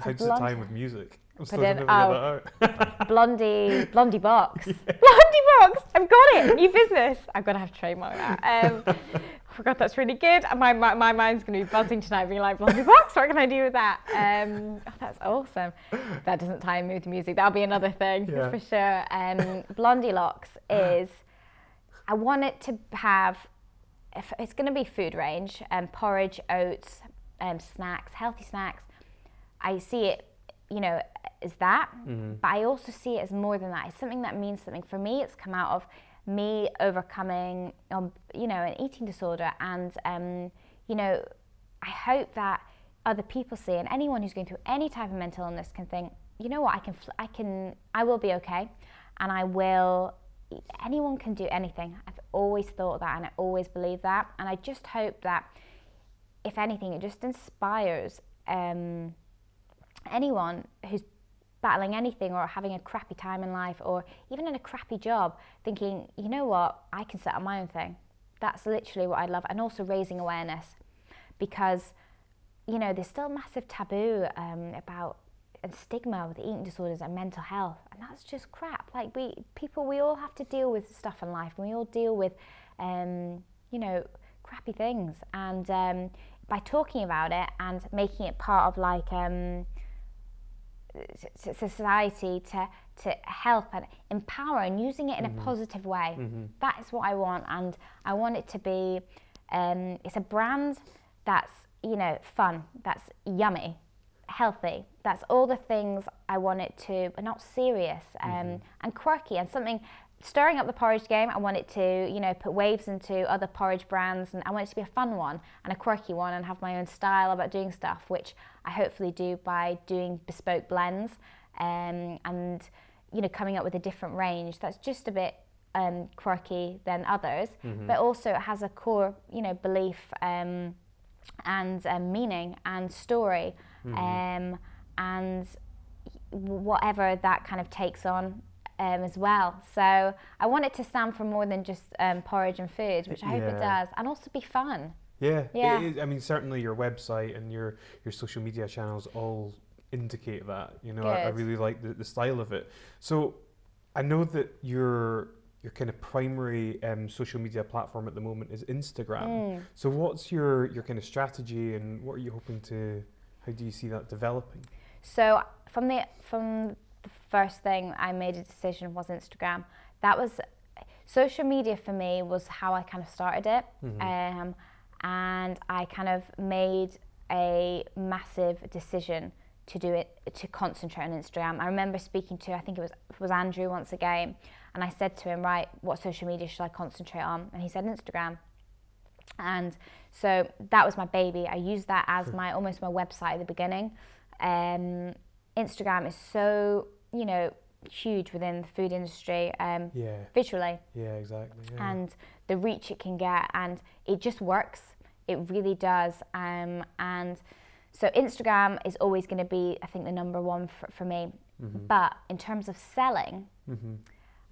How's the Blond- time with music? I'm still in- trying to figure that out. Blondie, Blondie Box. Blondie Box. I've got it. New business. I'm gonna have to trademark that. Um, oh God, that's really good. My, my, my mind's gonna be buzzing tonight, being like Blondie Box. What can I do with that? Um, oh, that's awesome. That doesn't tie in with the music. That'll be another thing Yeah. for sure. Um, Blondylocks is. I want it to have. If it's going to be food range, um, porridge, oats, um, snacks, healthy snacks. I see it, you know, as that, but I also see it as more than that. It's something that means something. For me, it's come out of me overcoming, um, you know, an eating disorder, and um, you know, I hope that other people see, and anyone who's going through any type of mental illness can think, you know what, I can, I can, I will be okay, and I will. Anyone can do anything. I've always thought that, and I always believe that, and I just hope that if anything, it just inspires um, anyone who's battling anything or having a crappy time in life or even in a crappy job, thinking, you know what, I can set up my own thing. That's literally what I love. And also raising awareness because, you know, there's still massive taboo um, about and stigma with eating disorders and mental health and that's just crap like we people we all have to deal with stuff in life and we all deal with um, you know crappy things and um, by talking about it and making it part of like um, society to to help and empower and using it in a positive way. That is what I want, and I want it to be. Um, it's a brand that's you know fun, that's yummy, healthy. That's all the things I want it to, but not serious um, and quirky and something. Stirring up the porridge game, I want it to, you know, put waves into other porridge brands, and I want it to be a fun one and a quirky one, and have my own style about doing stuff, which I hopefully do by doing bespoke blends um, and, you know, coming up with a different range that's just a bit um, quirky than others, but also it has a core, you know, belief um, and um, meaning and story, um, and whatever that kind of takes on um, as well. So I want it to stand for more than just um, porridge and food, which I hope it does, and also be fun. Yeah, Yeah. Is, I mean, certainly your website and your your social media channels all indicate that. You know, I, I really like the, the style of it. So, I know that your your kind of primary um, social media platform at the moment is Instagram. Mm. So, what's your your kind of strategy, and what are you hoping to? How do you see that developing? So from the from first thing I made a decision was Instagram. That was social media for me was how I kind of started it, um, and I kind of made a massive decision to do it to concentrate on Instagram. I remember speaking to I think it was it was Andrew once again, and I said to him, right, what social media should I concentrate on? And he said Instagram. And so that was my baby. I used that as my almost my website at the beginning. Um, Instagram is so you know huge within the food industry um, Yeah, visually yeah, exactly. Yeah. and the reach it can get and it just works it really does um, and so instagram is always going to be i think the number one for, for me but in terms of selling hmm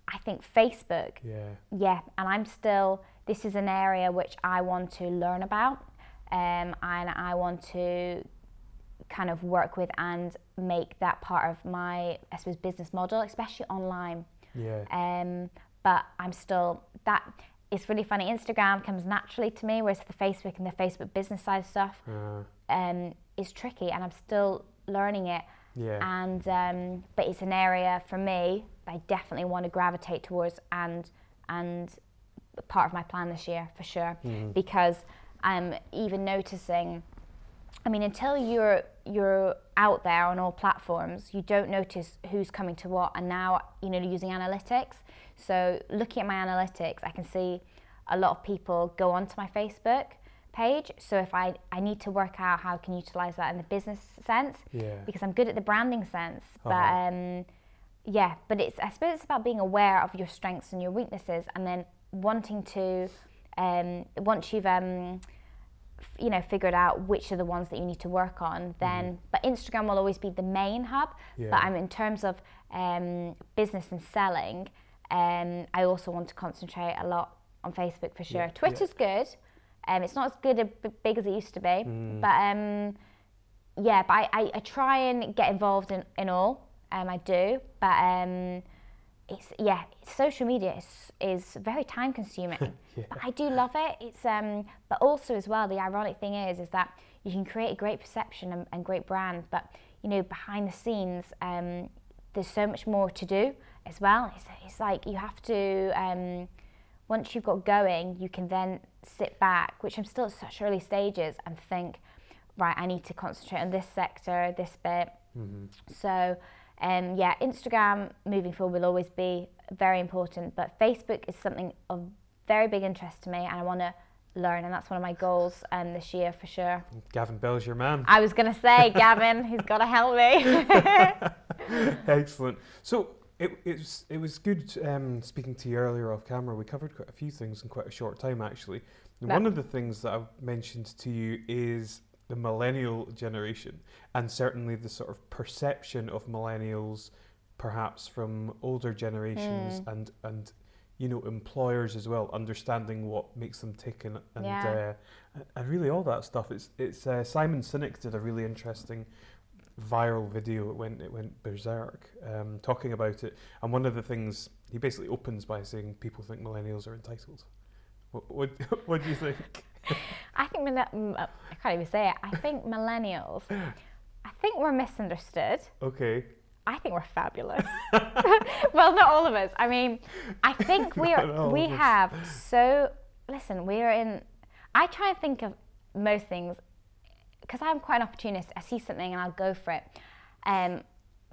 i think facebook Yeah, yeah, and I'm still. This is an area which I want to learn about, um, and I want to kind of work with and make that part of my, I suppose, business model, especially online. yeah, Um, but I'm still that. It's really funny. Instagram comes naturally to me, whereas the Facebook and the Facebook business side stuff uh, um, is tricky, and I'm still learning it yeah. and um, but it's an area for me that I definitely want to gravitate towards and and part of my plan this year for sure because I'm even noticing I mean until you're you're out there on all platforms you don't notice who's coming to what and now you know using analytics so looking at my analytics I can see a lot of people go onto my Facebook page so if I, I need to work out how I can utilize that in the business sense Yeah. because I'm good at the branding sense. But Uh-huh. um, yeah, but it's I suppose it's about being aware of your strengths and your weaknesses, and then wanting to um, once you've um, you know figured out which are the ones that you need to work on, then but Instagram will always be the main hub. Mm-hmm. Yeah. But I'm in terms of um, business and selling, um, I also want to concentrate a lot on Facebook for sure. Yeah, yeah. Twitter's good. Um, it's not as good a big as it used to be, Mm. but um, yeah, but I, I, I try and get involved in, in all. Um, I do, but um, it's yeah, social media is is very time consuming. yeah. But I do love it. It's um, but also as well, the ironic thing is is that you can create a great perception and, and great brand, but you know behind the scenes, um, there's so much more to do as well. It's, it's like you have to um, once you've got going, you can then sit back, which I'm still at such early stages, and think, right, I need to concentrate on this sector, this bit. Mm-hmm. So um, yeah, Instagram moving forward will always be very important, but Facebook is something of very big interest to me, and I want to learn, and that's one of my goals um, this year for sure. Gavin Bell's your man. I was going to say, Gavin, he's got to help me. Excellent. So it, it, was, it was good um, speaking to you earlier off camera. We covered quite a few things in quite a short time, actually. one of the things that I've mentioned to you is the millennial generation, and certainly the sort of perception of millennials, perhaps from older generations, mm. and and you know employers as well, understanding what makes them tick and and, yeah. uh, and really all that stuff. It's it's uh, Simon Sinek did a really interesting viral video. It went it went berserk um, talking about it, and one of the things he basically opens by saying people think millennials are entitled. What what, what do you think? I think uh, I can't even say it. I think millennials. I think we're misunderstood. Okay. I think we're fabulous. well, not all of us. I mean, I think we are. We have so. Listen, we are in. I try and think of most things because I'm quite an opportunist. I see something and I'll go for it. Um,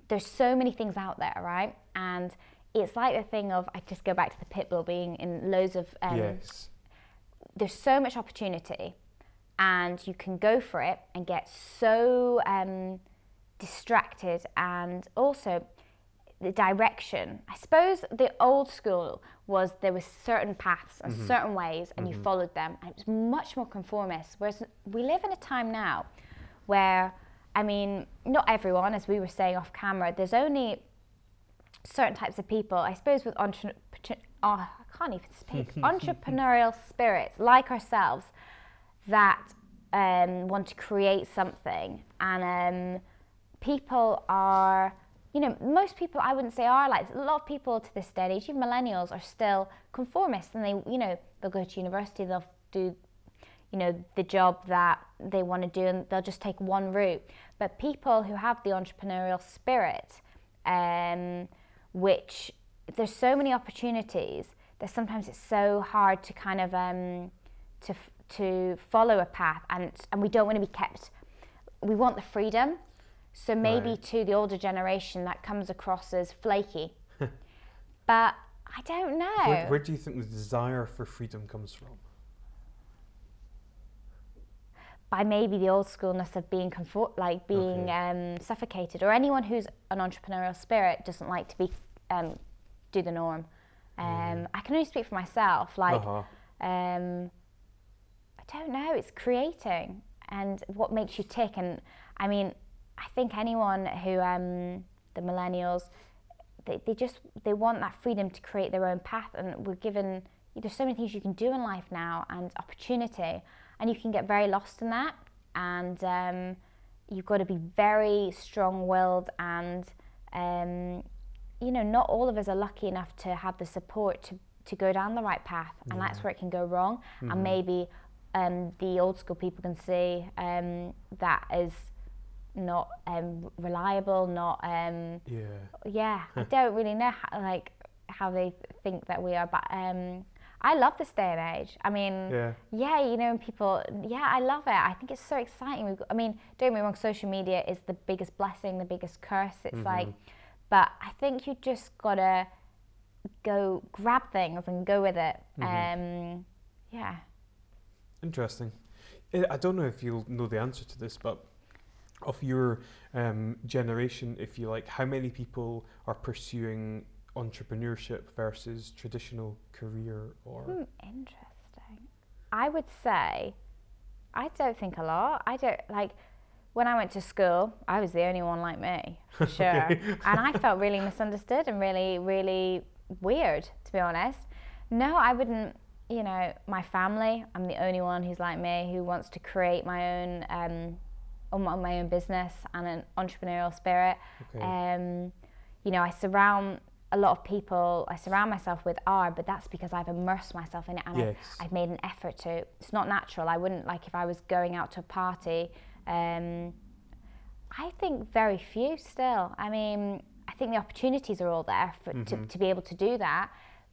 there's so many things out there, right? And it's like the thing of I just go back to the pitbull being in loads of um, yes there's so much opportunity and you can go for it and get so um, distracted and also the direction. I suppose the old school was there were certain paths and mm-hmm. certain ways and mm-hmm. you followed them and it was much more conformist. Whereas we live in a time now where, I mean, not everyone, as we were saying off camera, there's only certain types of people. I suppose with entre- oh, I can't even speak, entrepreneurial spirits like ourselves that um, want to create something. And um, people are, you know, most people I wouldn't say are like, a lot of people to this day, even millennials, are still conformists and they, you know, they'll go to university, they'll do, you know, the job that they want to do and they'll just take one route. But people who have the entrepreneurial spirit, um, which there's so many opportunities that sometimes it's so hard to kind of um, to to follow a path, and and we don't want to be kept. We want the freedom. So maybe right. to the older generation that comes across as flaky, but I don't know. Where, where, do you think the desire for freedom comes from? By maybe the old schoolness of being comfort, like being okay. um, suffocated, or anyone who's an entrepreneurial spirit doesn't like to be um, do the norm. Um, mm. I can only speak for myself. Like, uh-huh. um, I don't know. It's creating and what makes you tick. And I mean, I think anyone who um, the millennials, they, they just they want that freedom to create their own path. And we're given there's so many things you can do in life now and opportunity, and you can get very lost in that. And um, you've got to be very strong-willed and um, you know, not all of us are lucky enough to have the support to, to go down the right path, and yeah. that's where it can go wrong. Mm-hmm. And maybe um, the old school people can see um, that as not um, reliable, not um, yeah, yeah. I don't really know how, like how they think that we are, but um, I love this day and age. I mean, yeah, yeah you know, people, yeah, I love it. I think it's so exciting. Got, I mean, don't get me wrong, social media is the biggest blessing, the biggest curse. It's mm-hmm. like but I think you just gotta go grab things and go with it. Mm-hmm. Um, yeah. Interesting. I don't know if you'll know the answer to this, but of your um, generation, if you like, how many people are pursuing entrepreneurship versus traditional career or? Hmm, interesting. I would say, I don't think a lot. I don't like when I went to school, I was the only one like me, for sure. okay. and I felt really misunderstood and really, really weird, to be honest. No, I wouldn't, you know, my family, I'm the only one who's like me, who wants to create my own um, on my, own business and an entrepreneurial spirit. Okay. Um, you know, I surround a lot of people. I surround myself with art, but that's because I've immersed myself in it and Yes. I've, I've made an effort to. It's not natural. I wouldn't like if I was going out to a party. Um, I think very few still. I mean, I think the opportunities are all there for, to, to be able to do that,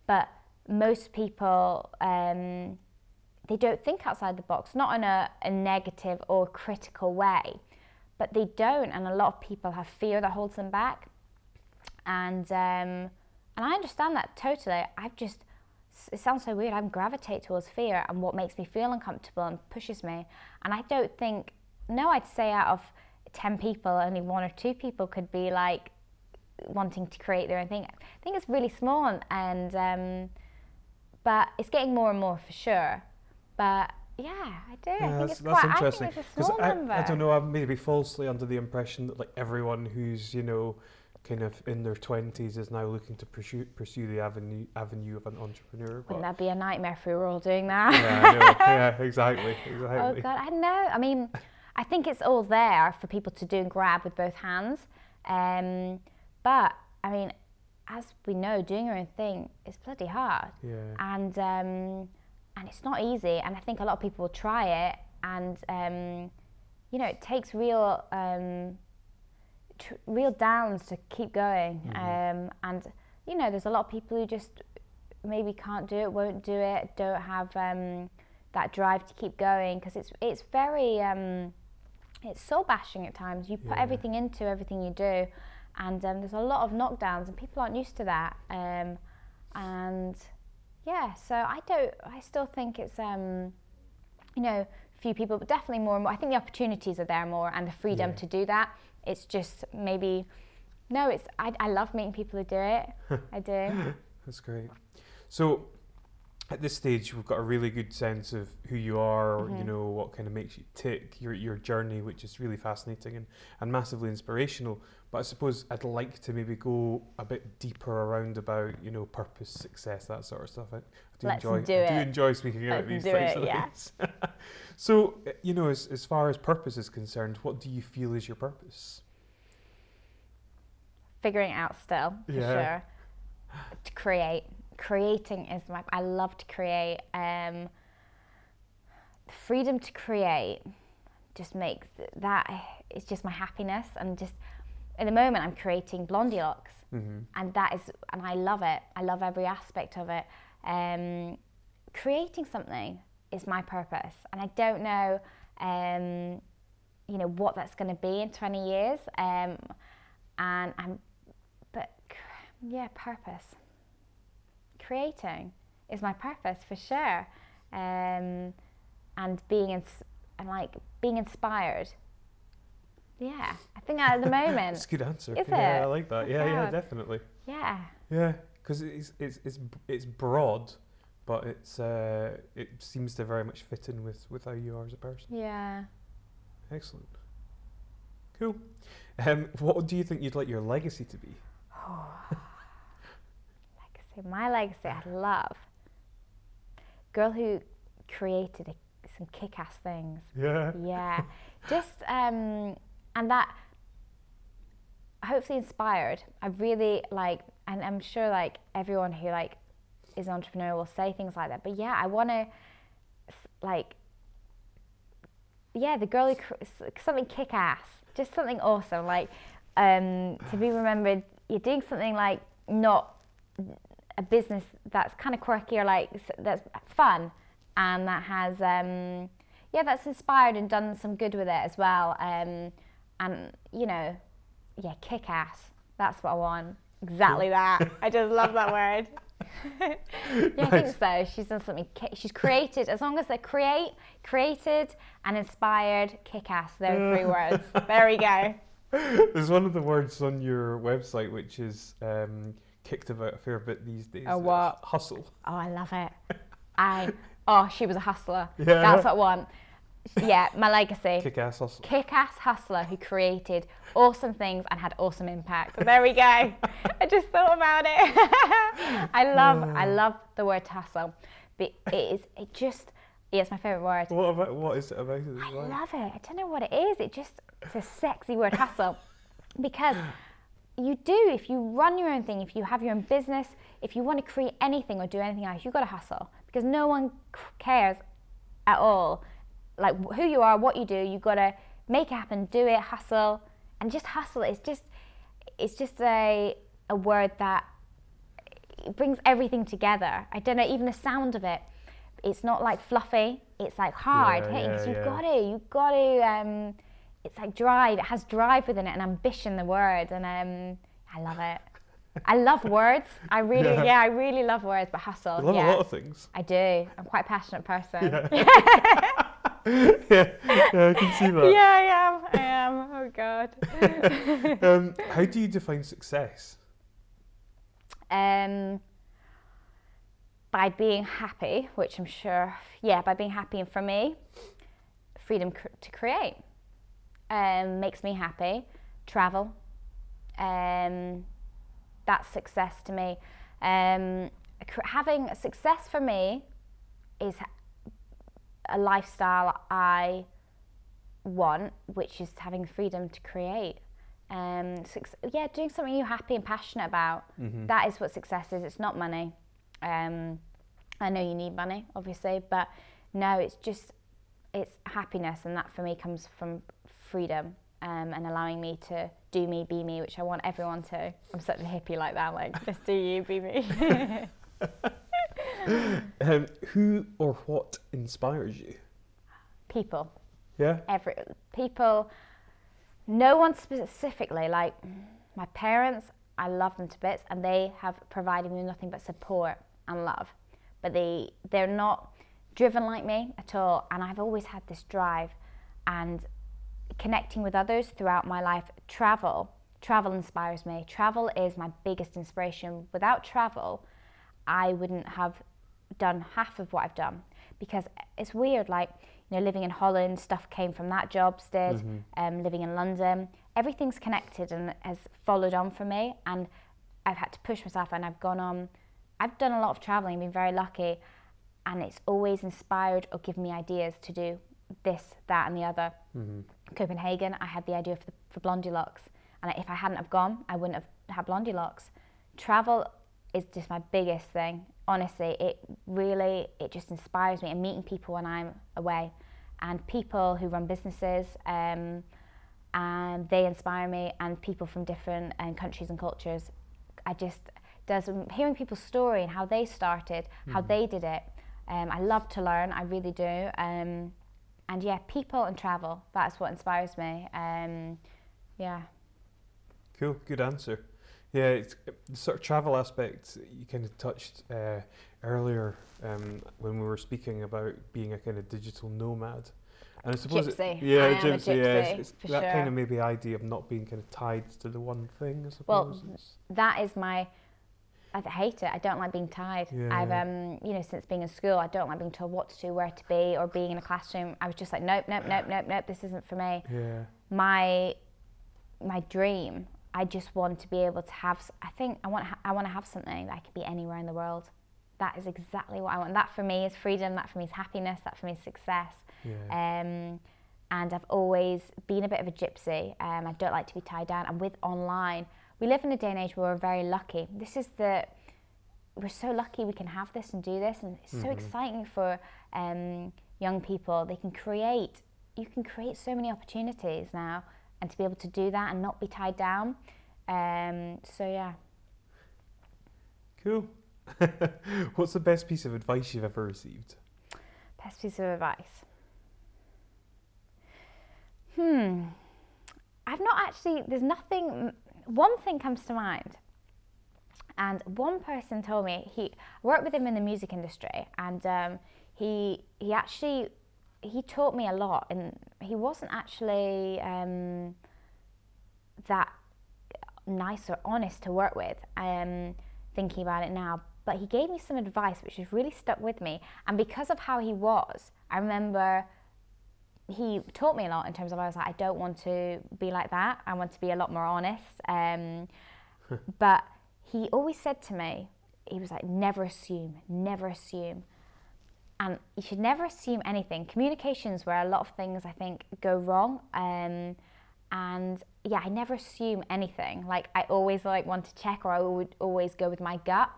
but most people um, they don't think outside the box, not in a, a negative or critical way, but they don't, and a lot of people have fear that holds them back, and um, and I understand that totally. I've just it sounds so weird. I gravitate towards fear and what makes me feel uncomfortable and pushes me, and I don't think no, I'd say out of ten people, only one or two people could be like wanting to create their own thing. I think it's really small and, um, but it's getting more and more for sure. But yeah, I do. I think that's, it's that's quite. interesting. I think it's a 'Cause small I, number. I don't know. I'm maybe falsely under the impression that like everyone who's you know kind of in their twenties is now looking to pursue pursue the avenue avenue of an entrepreneur. But Wouldn't that be a nightmare if we were all doing that? yeah, I know. yeah, exactly, oh. God, I know. I mean, I think it's all there for people to do and grab with both hands. Um, but I mean, as we know, doing your own thing is bloody hard. Yeah. and um, and it's not easy. And I think a lot of people will try it, and um, you know, it takes real um, tr- real downs to keep going. Um, and you know, there's a lot of people who just maybe can't do it, won't do it, don't have um, that drive to keep going because it's it's very um, it's soul bashing at times. You put Yeah. everything into everything you do, and um, there's a lot of knockdowns, and people aren't used to that. Um, and yeah, so I don't. I still think it's um, you know, few people, but definitely more and more. I think the opportunities are there more, and the freedom Yeah. to do that. It's just maybe. No, it's I, I love meeting people who do it. I do. That's great. So, at this stage, we've got a really good sense of who you are, Mm-hmm. you know, what kind of makes you tick, your, your journey, which is really fascinating and, and massively inspirational. But I suppose I'd like to maybe go a bit deeper around about, you know, purpose, success, that sort of stuff. I, I do Let's enjoy, do I do enjoy speaking Let's these do types it, of yeah. things. so, uh, you know, as, as far as purpose is concerned, what do you feel is your purpose? Figuring it out still for Yeah. sure. To create, creating is my. I love to create. Um, the freedom to create just makes that it's just my happiness and just in the moment I'm creating Blondylocks Mm-hmm. and that is and I love it. I love every aspect of it. Um, creating something is my purpose, and I don't know, um, you know, what that's going to be in twenty years. Um, and I'm, but yeah, purpose. Creating is my purpose for sure, um, and being ins- and like being inspired. Yeah, I think at the moment, It's a good answer. Is yeah, I like that. Yeah, yeah, definitely. yeah. Yeah, because it's it's it's it's broad, but it's uh, it seems to very much fit in with with how you are as a person. Yeah. Excellent. Cool. Um, what do you think you'd like your legacy to be? My legacy, I love. Girl who created a, some kick-ass things. Yeah. Yeah. Just um, and that hopefully inspired. I really like, and I'm sure like everyone who like is an entrepreneur will say things like that. But yeah, I want to like. Yeah, the girl who cr- something kick-ass, just something awesome, like um, to be remembered. You're doing something like not a business that's kind of quirky or like that's fun and that has um, yeah that's inspired and done some good with it as well um, and you know yeah kick ass. That's what I want. Exactly that. I just love that word. Yeah I think so. She's done something ki- she's created as long as they create created and inspired kick ass are three words. There we go. There's one of the words on your website which is um, kicked about a fair bit these days. Oh, uh, what? Hustle. Oh, I love it. I oh, she was a hustler. Yeah. That's what I want. Yeah, my legacy. Kick ass hustle. Kick-ass hustler who created awesome things and had awesome impact. There we go. I just thought about it. I love I love the word hustle. But it is it just Yeah, it's my favorite word. What about what is it about it? I love it. I don't know what it is. It just it's a sexy word, hustle, because you do. If you run your own thing, if you have your own business, if you want to create anything or do anything else, you've got to hustle because no one cares at all. Like who you are, what you do, you've got to make it happen, do it, hustle, and just hustle. It's just, it's just a a word that brings everything together. I don't know, even the sound of it it's not like fluffy. It's like hard Yeah, hitting. yeah, so you've yeah. got to, you've got to. Um, it's like drive. It has drive within it and ambition. The word, and um, I love it. I love words. I really, Yeah. yeah. I really love words. But hustle, I love yeah, a lot of things. I do. I'm quite a passionate person. Yeah. yeah, yeah, I can see that. Yeah, I am. I am. Oh God. Um, how do you define success? um, by being happy, which I'm sure, yeah, by being happy, and for me, freedom cr- to create um, makes me happy. Travel, um, that's success to me. Um, having success for me is a lifestyle I want, which is having freedom to create. Um, yeah, doing something you're happy and passionate about. That is what success is. It's not money. Um, I know you need money, obviously, but no, it's just it's happiness, and that for me comes from freedom um, and allowing me to do me, be me, which I want everyone to. I'm such a hippie like that, like just do you, be me. Um, who or what inspires you? People. Yeah. every people no one specifically like my parents i love them to bits and they have provided me nothing but support and love but they they're not driven like me at all and i've always had this drive and connecting with others throughout my life. Travel travel inspires me. Travel is my biggest inspiration. Without travel i wouldn't have done half of what i've done because it's weird like you know living in holland stuff came from that jobs did um, living in london. Everything's connected and has followed on for me and i've had to push myself and i've gone on. I've done a lot of traveling been very lucky and it's always inspired or given me ideas to do this that and the other Copenhagen, I had the idea for, the, for Blondylocks. And if I hadn't have gone, I wouldn't have had Blondylocks. Travel is just my biggest thing. Honestly, it really, it just inspires me. And meeting people when I'm away. And people who run businesses, um, and they inspire me. And people from different um, countries and cultures. I just, does hearing people's story and how they started, how they did it. Um, I love to learn, I really do. Um, and yeah, people and travel. That's what inspires me. Um, yeah. Cool, good answer. Yeah, it's, the sort of travel aspect you kind of touched uh, earlier um, when we were speaking about being a kind of digital nomad. And I suppose it- Gypsy. yeah, I am gypsy. Yeah, it's, it's that kind of maybe idea of not being kind of tied to the one thing. I Well, suppose. It's- That is my. I hate it. I don't like being tied. I've Yeah. um, you know, since being in school, I don't like being told what to do, where to be, or being in a classroom. I was just like, nope, nope, nope, nope, nope. This isn't for me. yeah, my my dream i just want to be able to have I think i want i want to have something that i could be anywhere in the world that is exactly what i want that for me is freedom that for me is happiness that for me is success yeah, um, and i've always been a bit of a gypsy um, i don't like to be tied down and with online we live in a day and age where we're very lucky. This is the we're so lucky we can have this and do this and it's so exciting for um, young people. They can create you can create so many opportunities now and to be able to do that and not be tied down um, so yeah. Cool. What's the best piece of advice you've ever received? best piece of advice? Hmm. I've not actually there's nothing one thing comes to mind and one person told me he worked with him in the music industry and um, he he actually he taught me a lot and he wasn't actually um, that nice or honest to work with um, thinking about it now but he gave me some advice which has really stuck with me and because of how he was i remember he taught me a lot in terms of I was like I don't want to be like that I want to be a lot more honest um, but he always said to me he was like never assume never assume and you should never assume anything. Communications where a lot of things I think go wrong. Um, and yeah, I never assume anything. Like I always like want to check, or I would always go with my gut.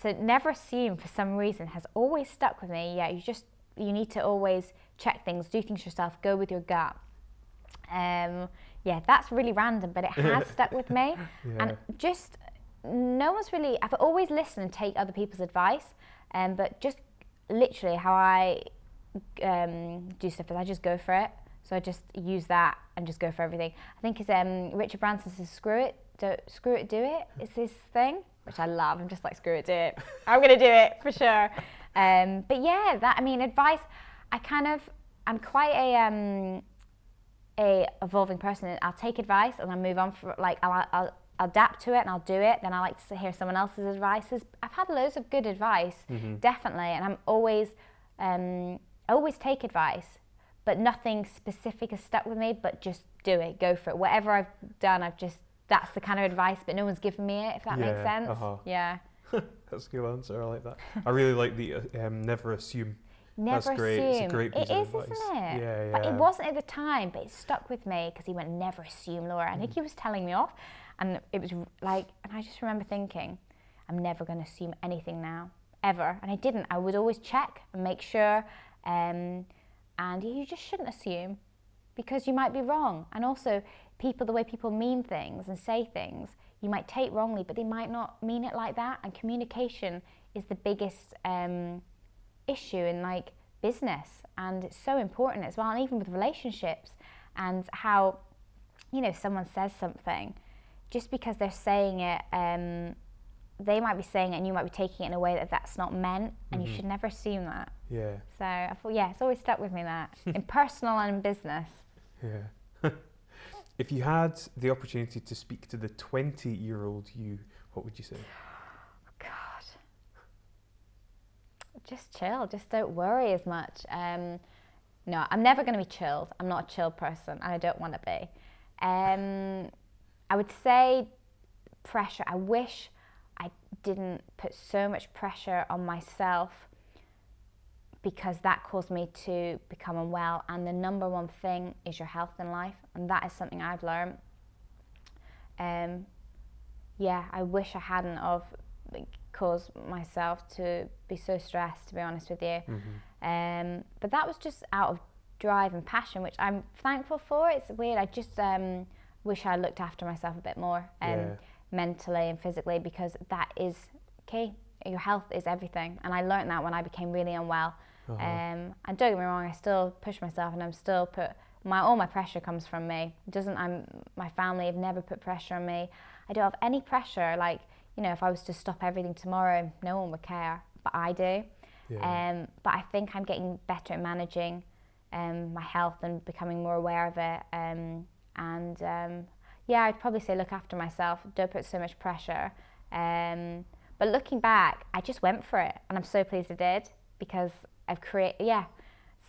So never assume for some reason has always stuck with me. Yeah, you just you need to always check things, do things yourself, go with your gut. Um, yeah, that's really random, but it has stuck with me. Yeah. And just no one's really. I've always listened and take other people's advice, um, but just literally how I um, do stuff is I just go for it. So I just use that and just go for everything. I think it's um, Richard Branson says, "Screw it, don't, screw it, do it." It's his thing, which I love. I'm just like, "Screw it, do it." I'm gonna do it for sure. Um, but yeah, that I mean, advice. I kind of, I'm quite a um, a evolving person. I'll take advice and I'll move on for like I'll, I'll, adapt to it and I'll do it. Then I like to hear someone else's advice. I've had loads of good advice, definitely, and I'm always um, I always take advice, but nothing specific has stuck with me. But just do it, go for it. Whatever I've done, I've just that's the kind of advice, but no one's given me it. If that makes sense. uh-huh. Yeah. That's a good answer. I like that. I really like the uh, um, never assume. Never That's great. It's a great piece it of is, advice. isn't it? Yeah, yeah. But it wasn't at the time, but it stuck with me because he went, never assume, Laura. I Mm. think he was telling me off. And it was like, and I just remember thinking, I'm never going to assume anything now, ever. And I didn't. I would always check and make sure. Um, and you just shouldn't assume because you might be wrong. And also, people, the way people mean things and say things, you might take wrongly, but they might not mean it like that. And communication is the biggest um, issue in like business, and it's so important as well, and even with relationships, and how you know someone says something, just because they're saying it. Um, they might be saying it and you might be taking it in a way that that's not meant and you should never assume that Yeah, so I thought, yeah, it's always stuck with me that in personal and in business. yeah. if you had the opportunity to speak to the 20-year-old you, what would you say? God, just chill. Just don't worry as much. Um, no, I'm never going to be chilled. I'm not a chill person, and I don't want to be. Um, I would say pressure. I wish I didn't put so much pressure on myself because that caused me to become unwell. And the number one thing is your health in life, and that is something I've learned. Um, yeah, I wish I hadn't of like, caused myself to be so stressed. To be honest with you, um, but that was just out of drive and passion, which I'm thankful for. It's weird. I just um, wish I looked after myself a bit more, um, Yeah. mentally and physically, because that is key. Your health is everything, and I learned that when I became really unwell. Um, and don't get me wrong, I still push myself, and I'm still put my all my pressure comes from me. It doesn't I'm my family have never put pressure on me. I don't have any pressure. Like you know, if I was to stop everything tomorrow, no one would care, but I do. Yeah. Um, but I think I'm getting better at managing um, my health and becoming more aware of it. Um, and um, yeah, I'd probably say look after myself. Don't put so much pressure. Um, but looking back, I just went for it, and I'm so pleased I did because I've created. Yeah.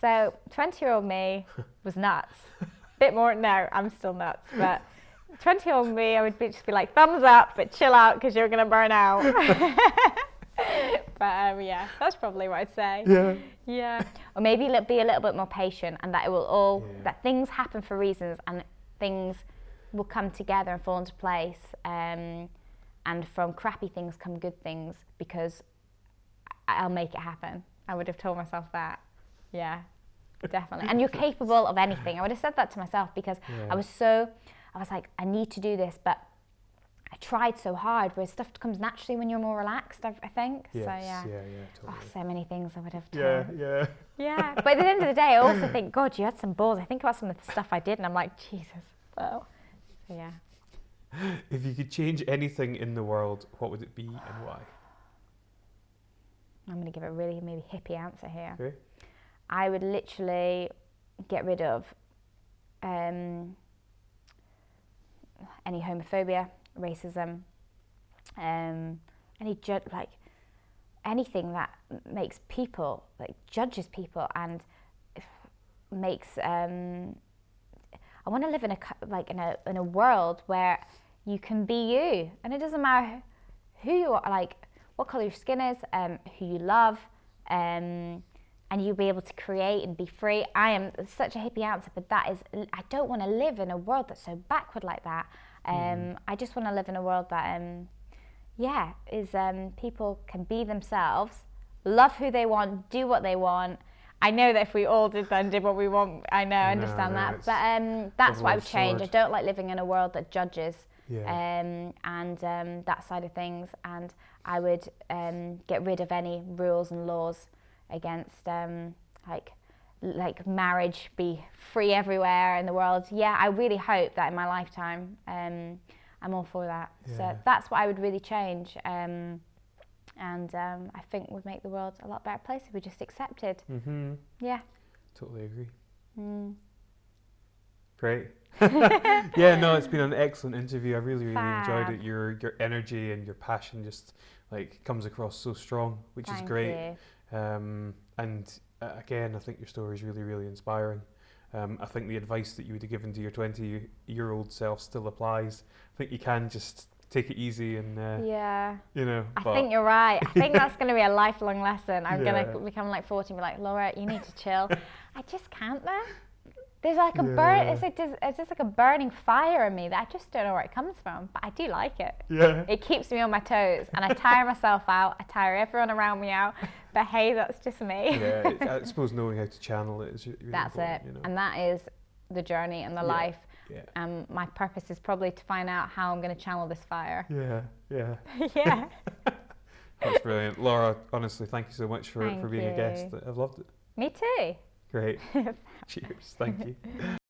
So 20 year old me was nuts. Bit more no, I'm still nuts, but. 20 year old me, I would be, just be like, thumbs up, but chill out because you're going to burn out. but um, yeah, that's probably what I'd say. yeah. Yeah. Or maybe be a little bit more patient and that it will all, Yeah. that things happen for reasons and things will come together and fall into place. Um, and from crappy things come good things because I- I'll make it happen. I would have told myself that. Yeah, definitely. And you're capable of anything. I would have said that to myself because Yeah. I was so, I was like, I need to do this, but I tried so hard, whereas stuff comes naturally when you're more relaxed, I, I think. Yes. So, yeah. yeah, yeah, Oh, so many things I would have done. Yeah, yeah. Yeah, but at the end of the day, I also think, God, you had some balls. I think about some of the stuff I did, and I'm like, Jesus. Well, so yeah. If you could change anything in the world, what would it be and why? I'm going to give a really maybe hippie answer here. Okay. I would literally get rid of um, any homophobia, racism, um, any ju- like anything that makes people like judges people and makes. Um, I want to live in a like in a in a world where you can be you, and it doesn't matter who you are, like what color your skin is, um, who you love, um, and you'll be able to create and be free. I am such a hippie answer, but that is, I don't want to live in a world that's so backward like that. Um, Mm. I just want to live in a world that, um, yeah, is um, people can be themselves, love who they want, do what they want. I know that if we all did then did what we want, I know, I understand no, that. But um, that's what I would double-edged change. I don't like living in a world that judges Yeah. um, and um, that side of things. And I would um, get rid of any rules and laws against um, like like marriage be free everywhere in the world. Yeah, I really hope that in my lifetime, um, I'm all for that. Yeah. So that's what I would really change. Um, and um, I think would make the world a lot better place if we just accepted. hmm Yeah. Totally agree. Mm. Great. yeah, no, it's been an excellent interview. I really, really enjoyed it. Your your energy and your passion just like comes across so strong, which Thank is great. you. Um, and uh, again, I think your story is really, really inspiring. Um, I think the advice that you would have given to your 20 year old self still applies. I think you can just take it easy and, uh, Yeah. you know. I think you're right. I think that's going to be a lifelong lesson. I'm Yeah. going to become like 40 and be like, Laura, you need to chill. I just can't though. There's like a burn. It's, like, just, it's just like a burning fire in me that I just don't know where it comes from, but I do like it. yeah. It keeps me on my toes, and I tire myself out. I tire everyone around me out. But hey, that's just me. yeah, it- I suppose knowing how to channel it is really that's it, You know? and that is the journey and the Yeah. life. yeah. Um, my purpose is probably to find out how I'm going to channel this fire. Yeah, yeah. yeah. That's brilliant. Laura, honestly, thank you so much for, for being a guest. you. I've loved it. Me too. Great. Cheers. Thank you.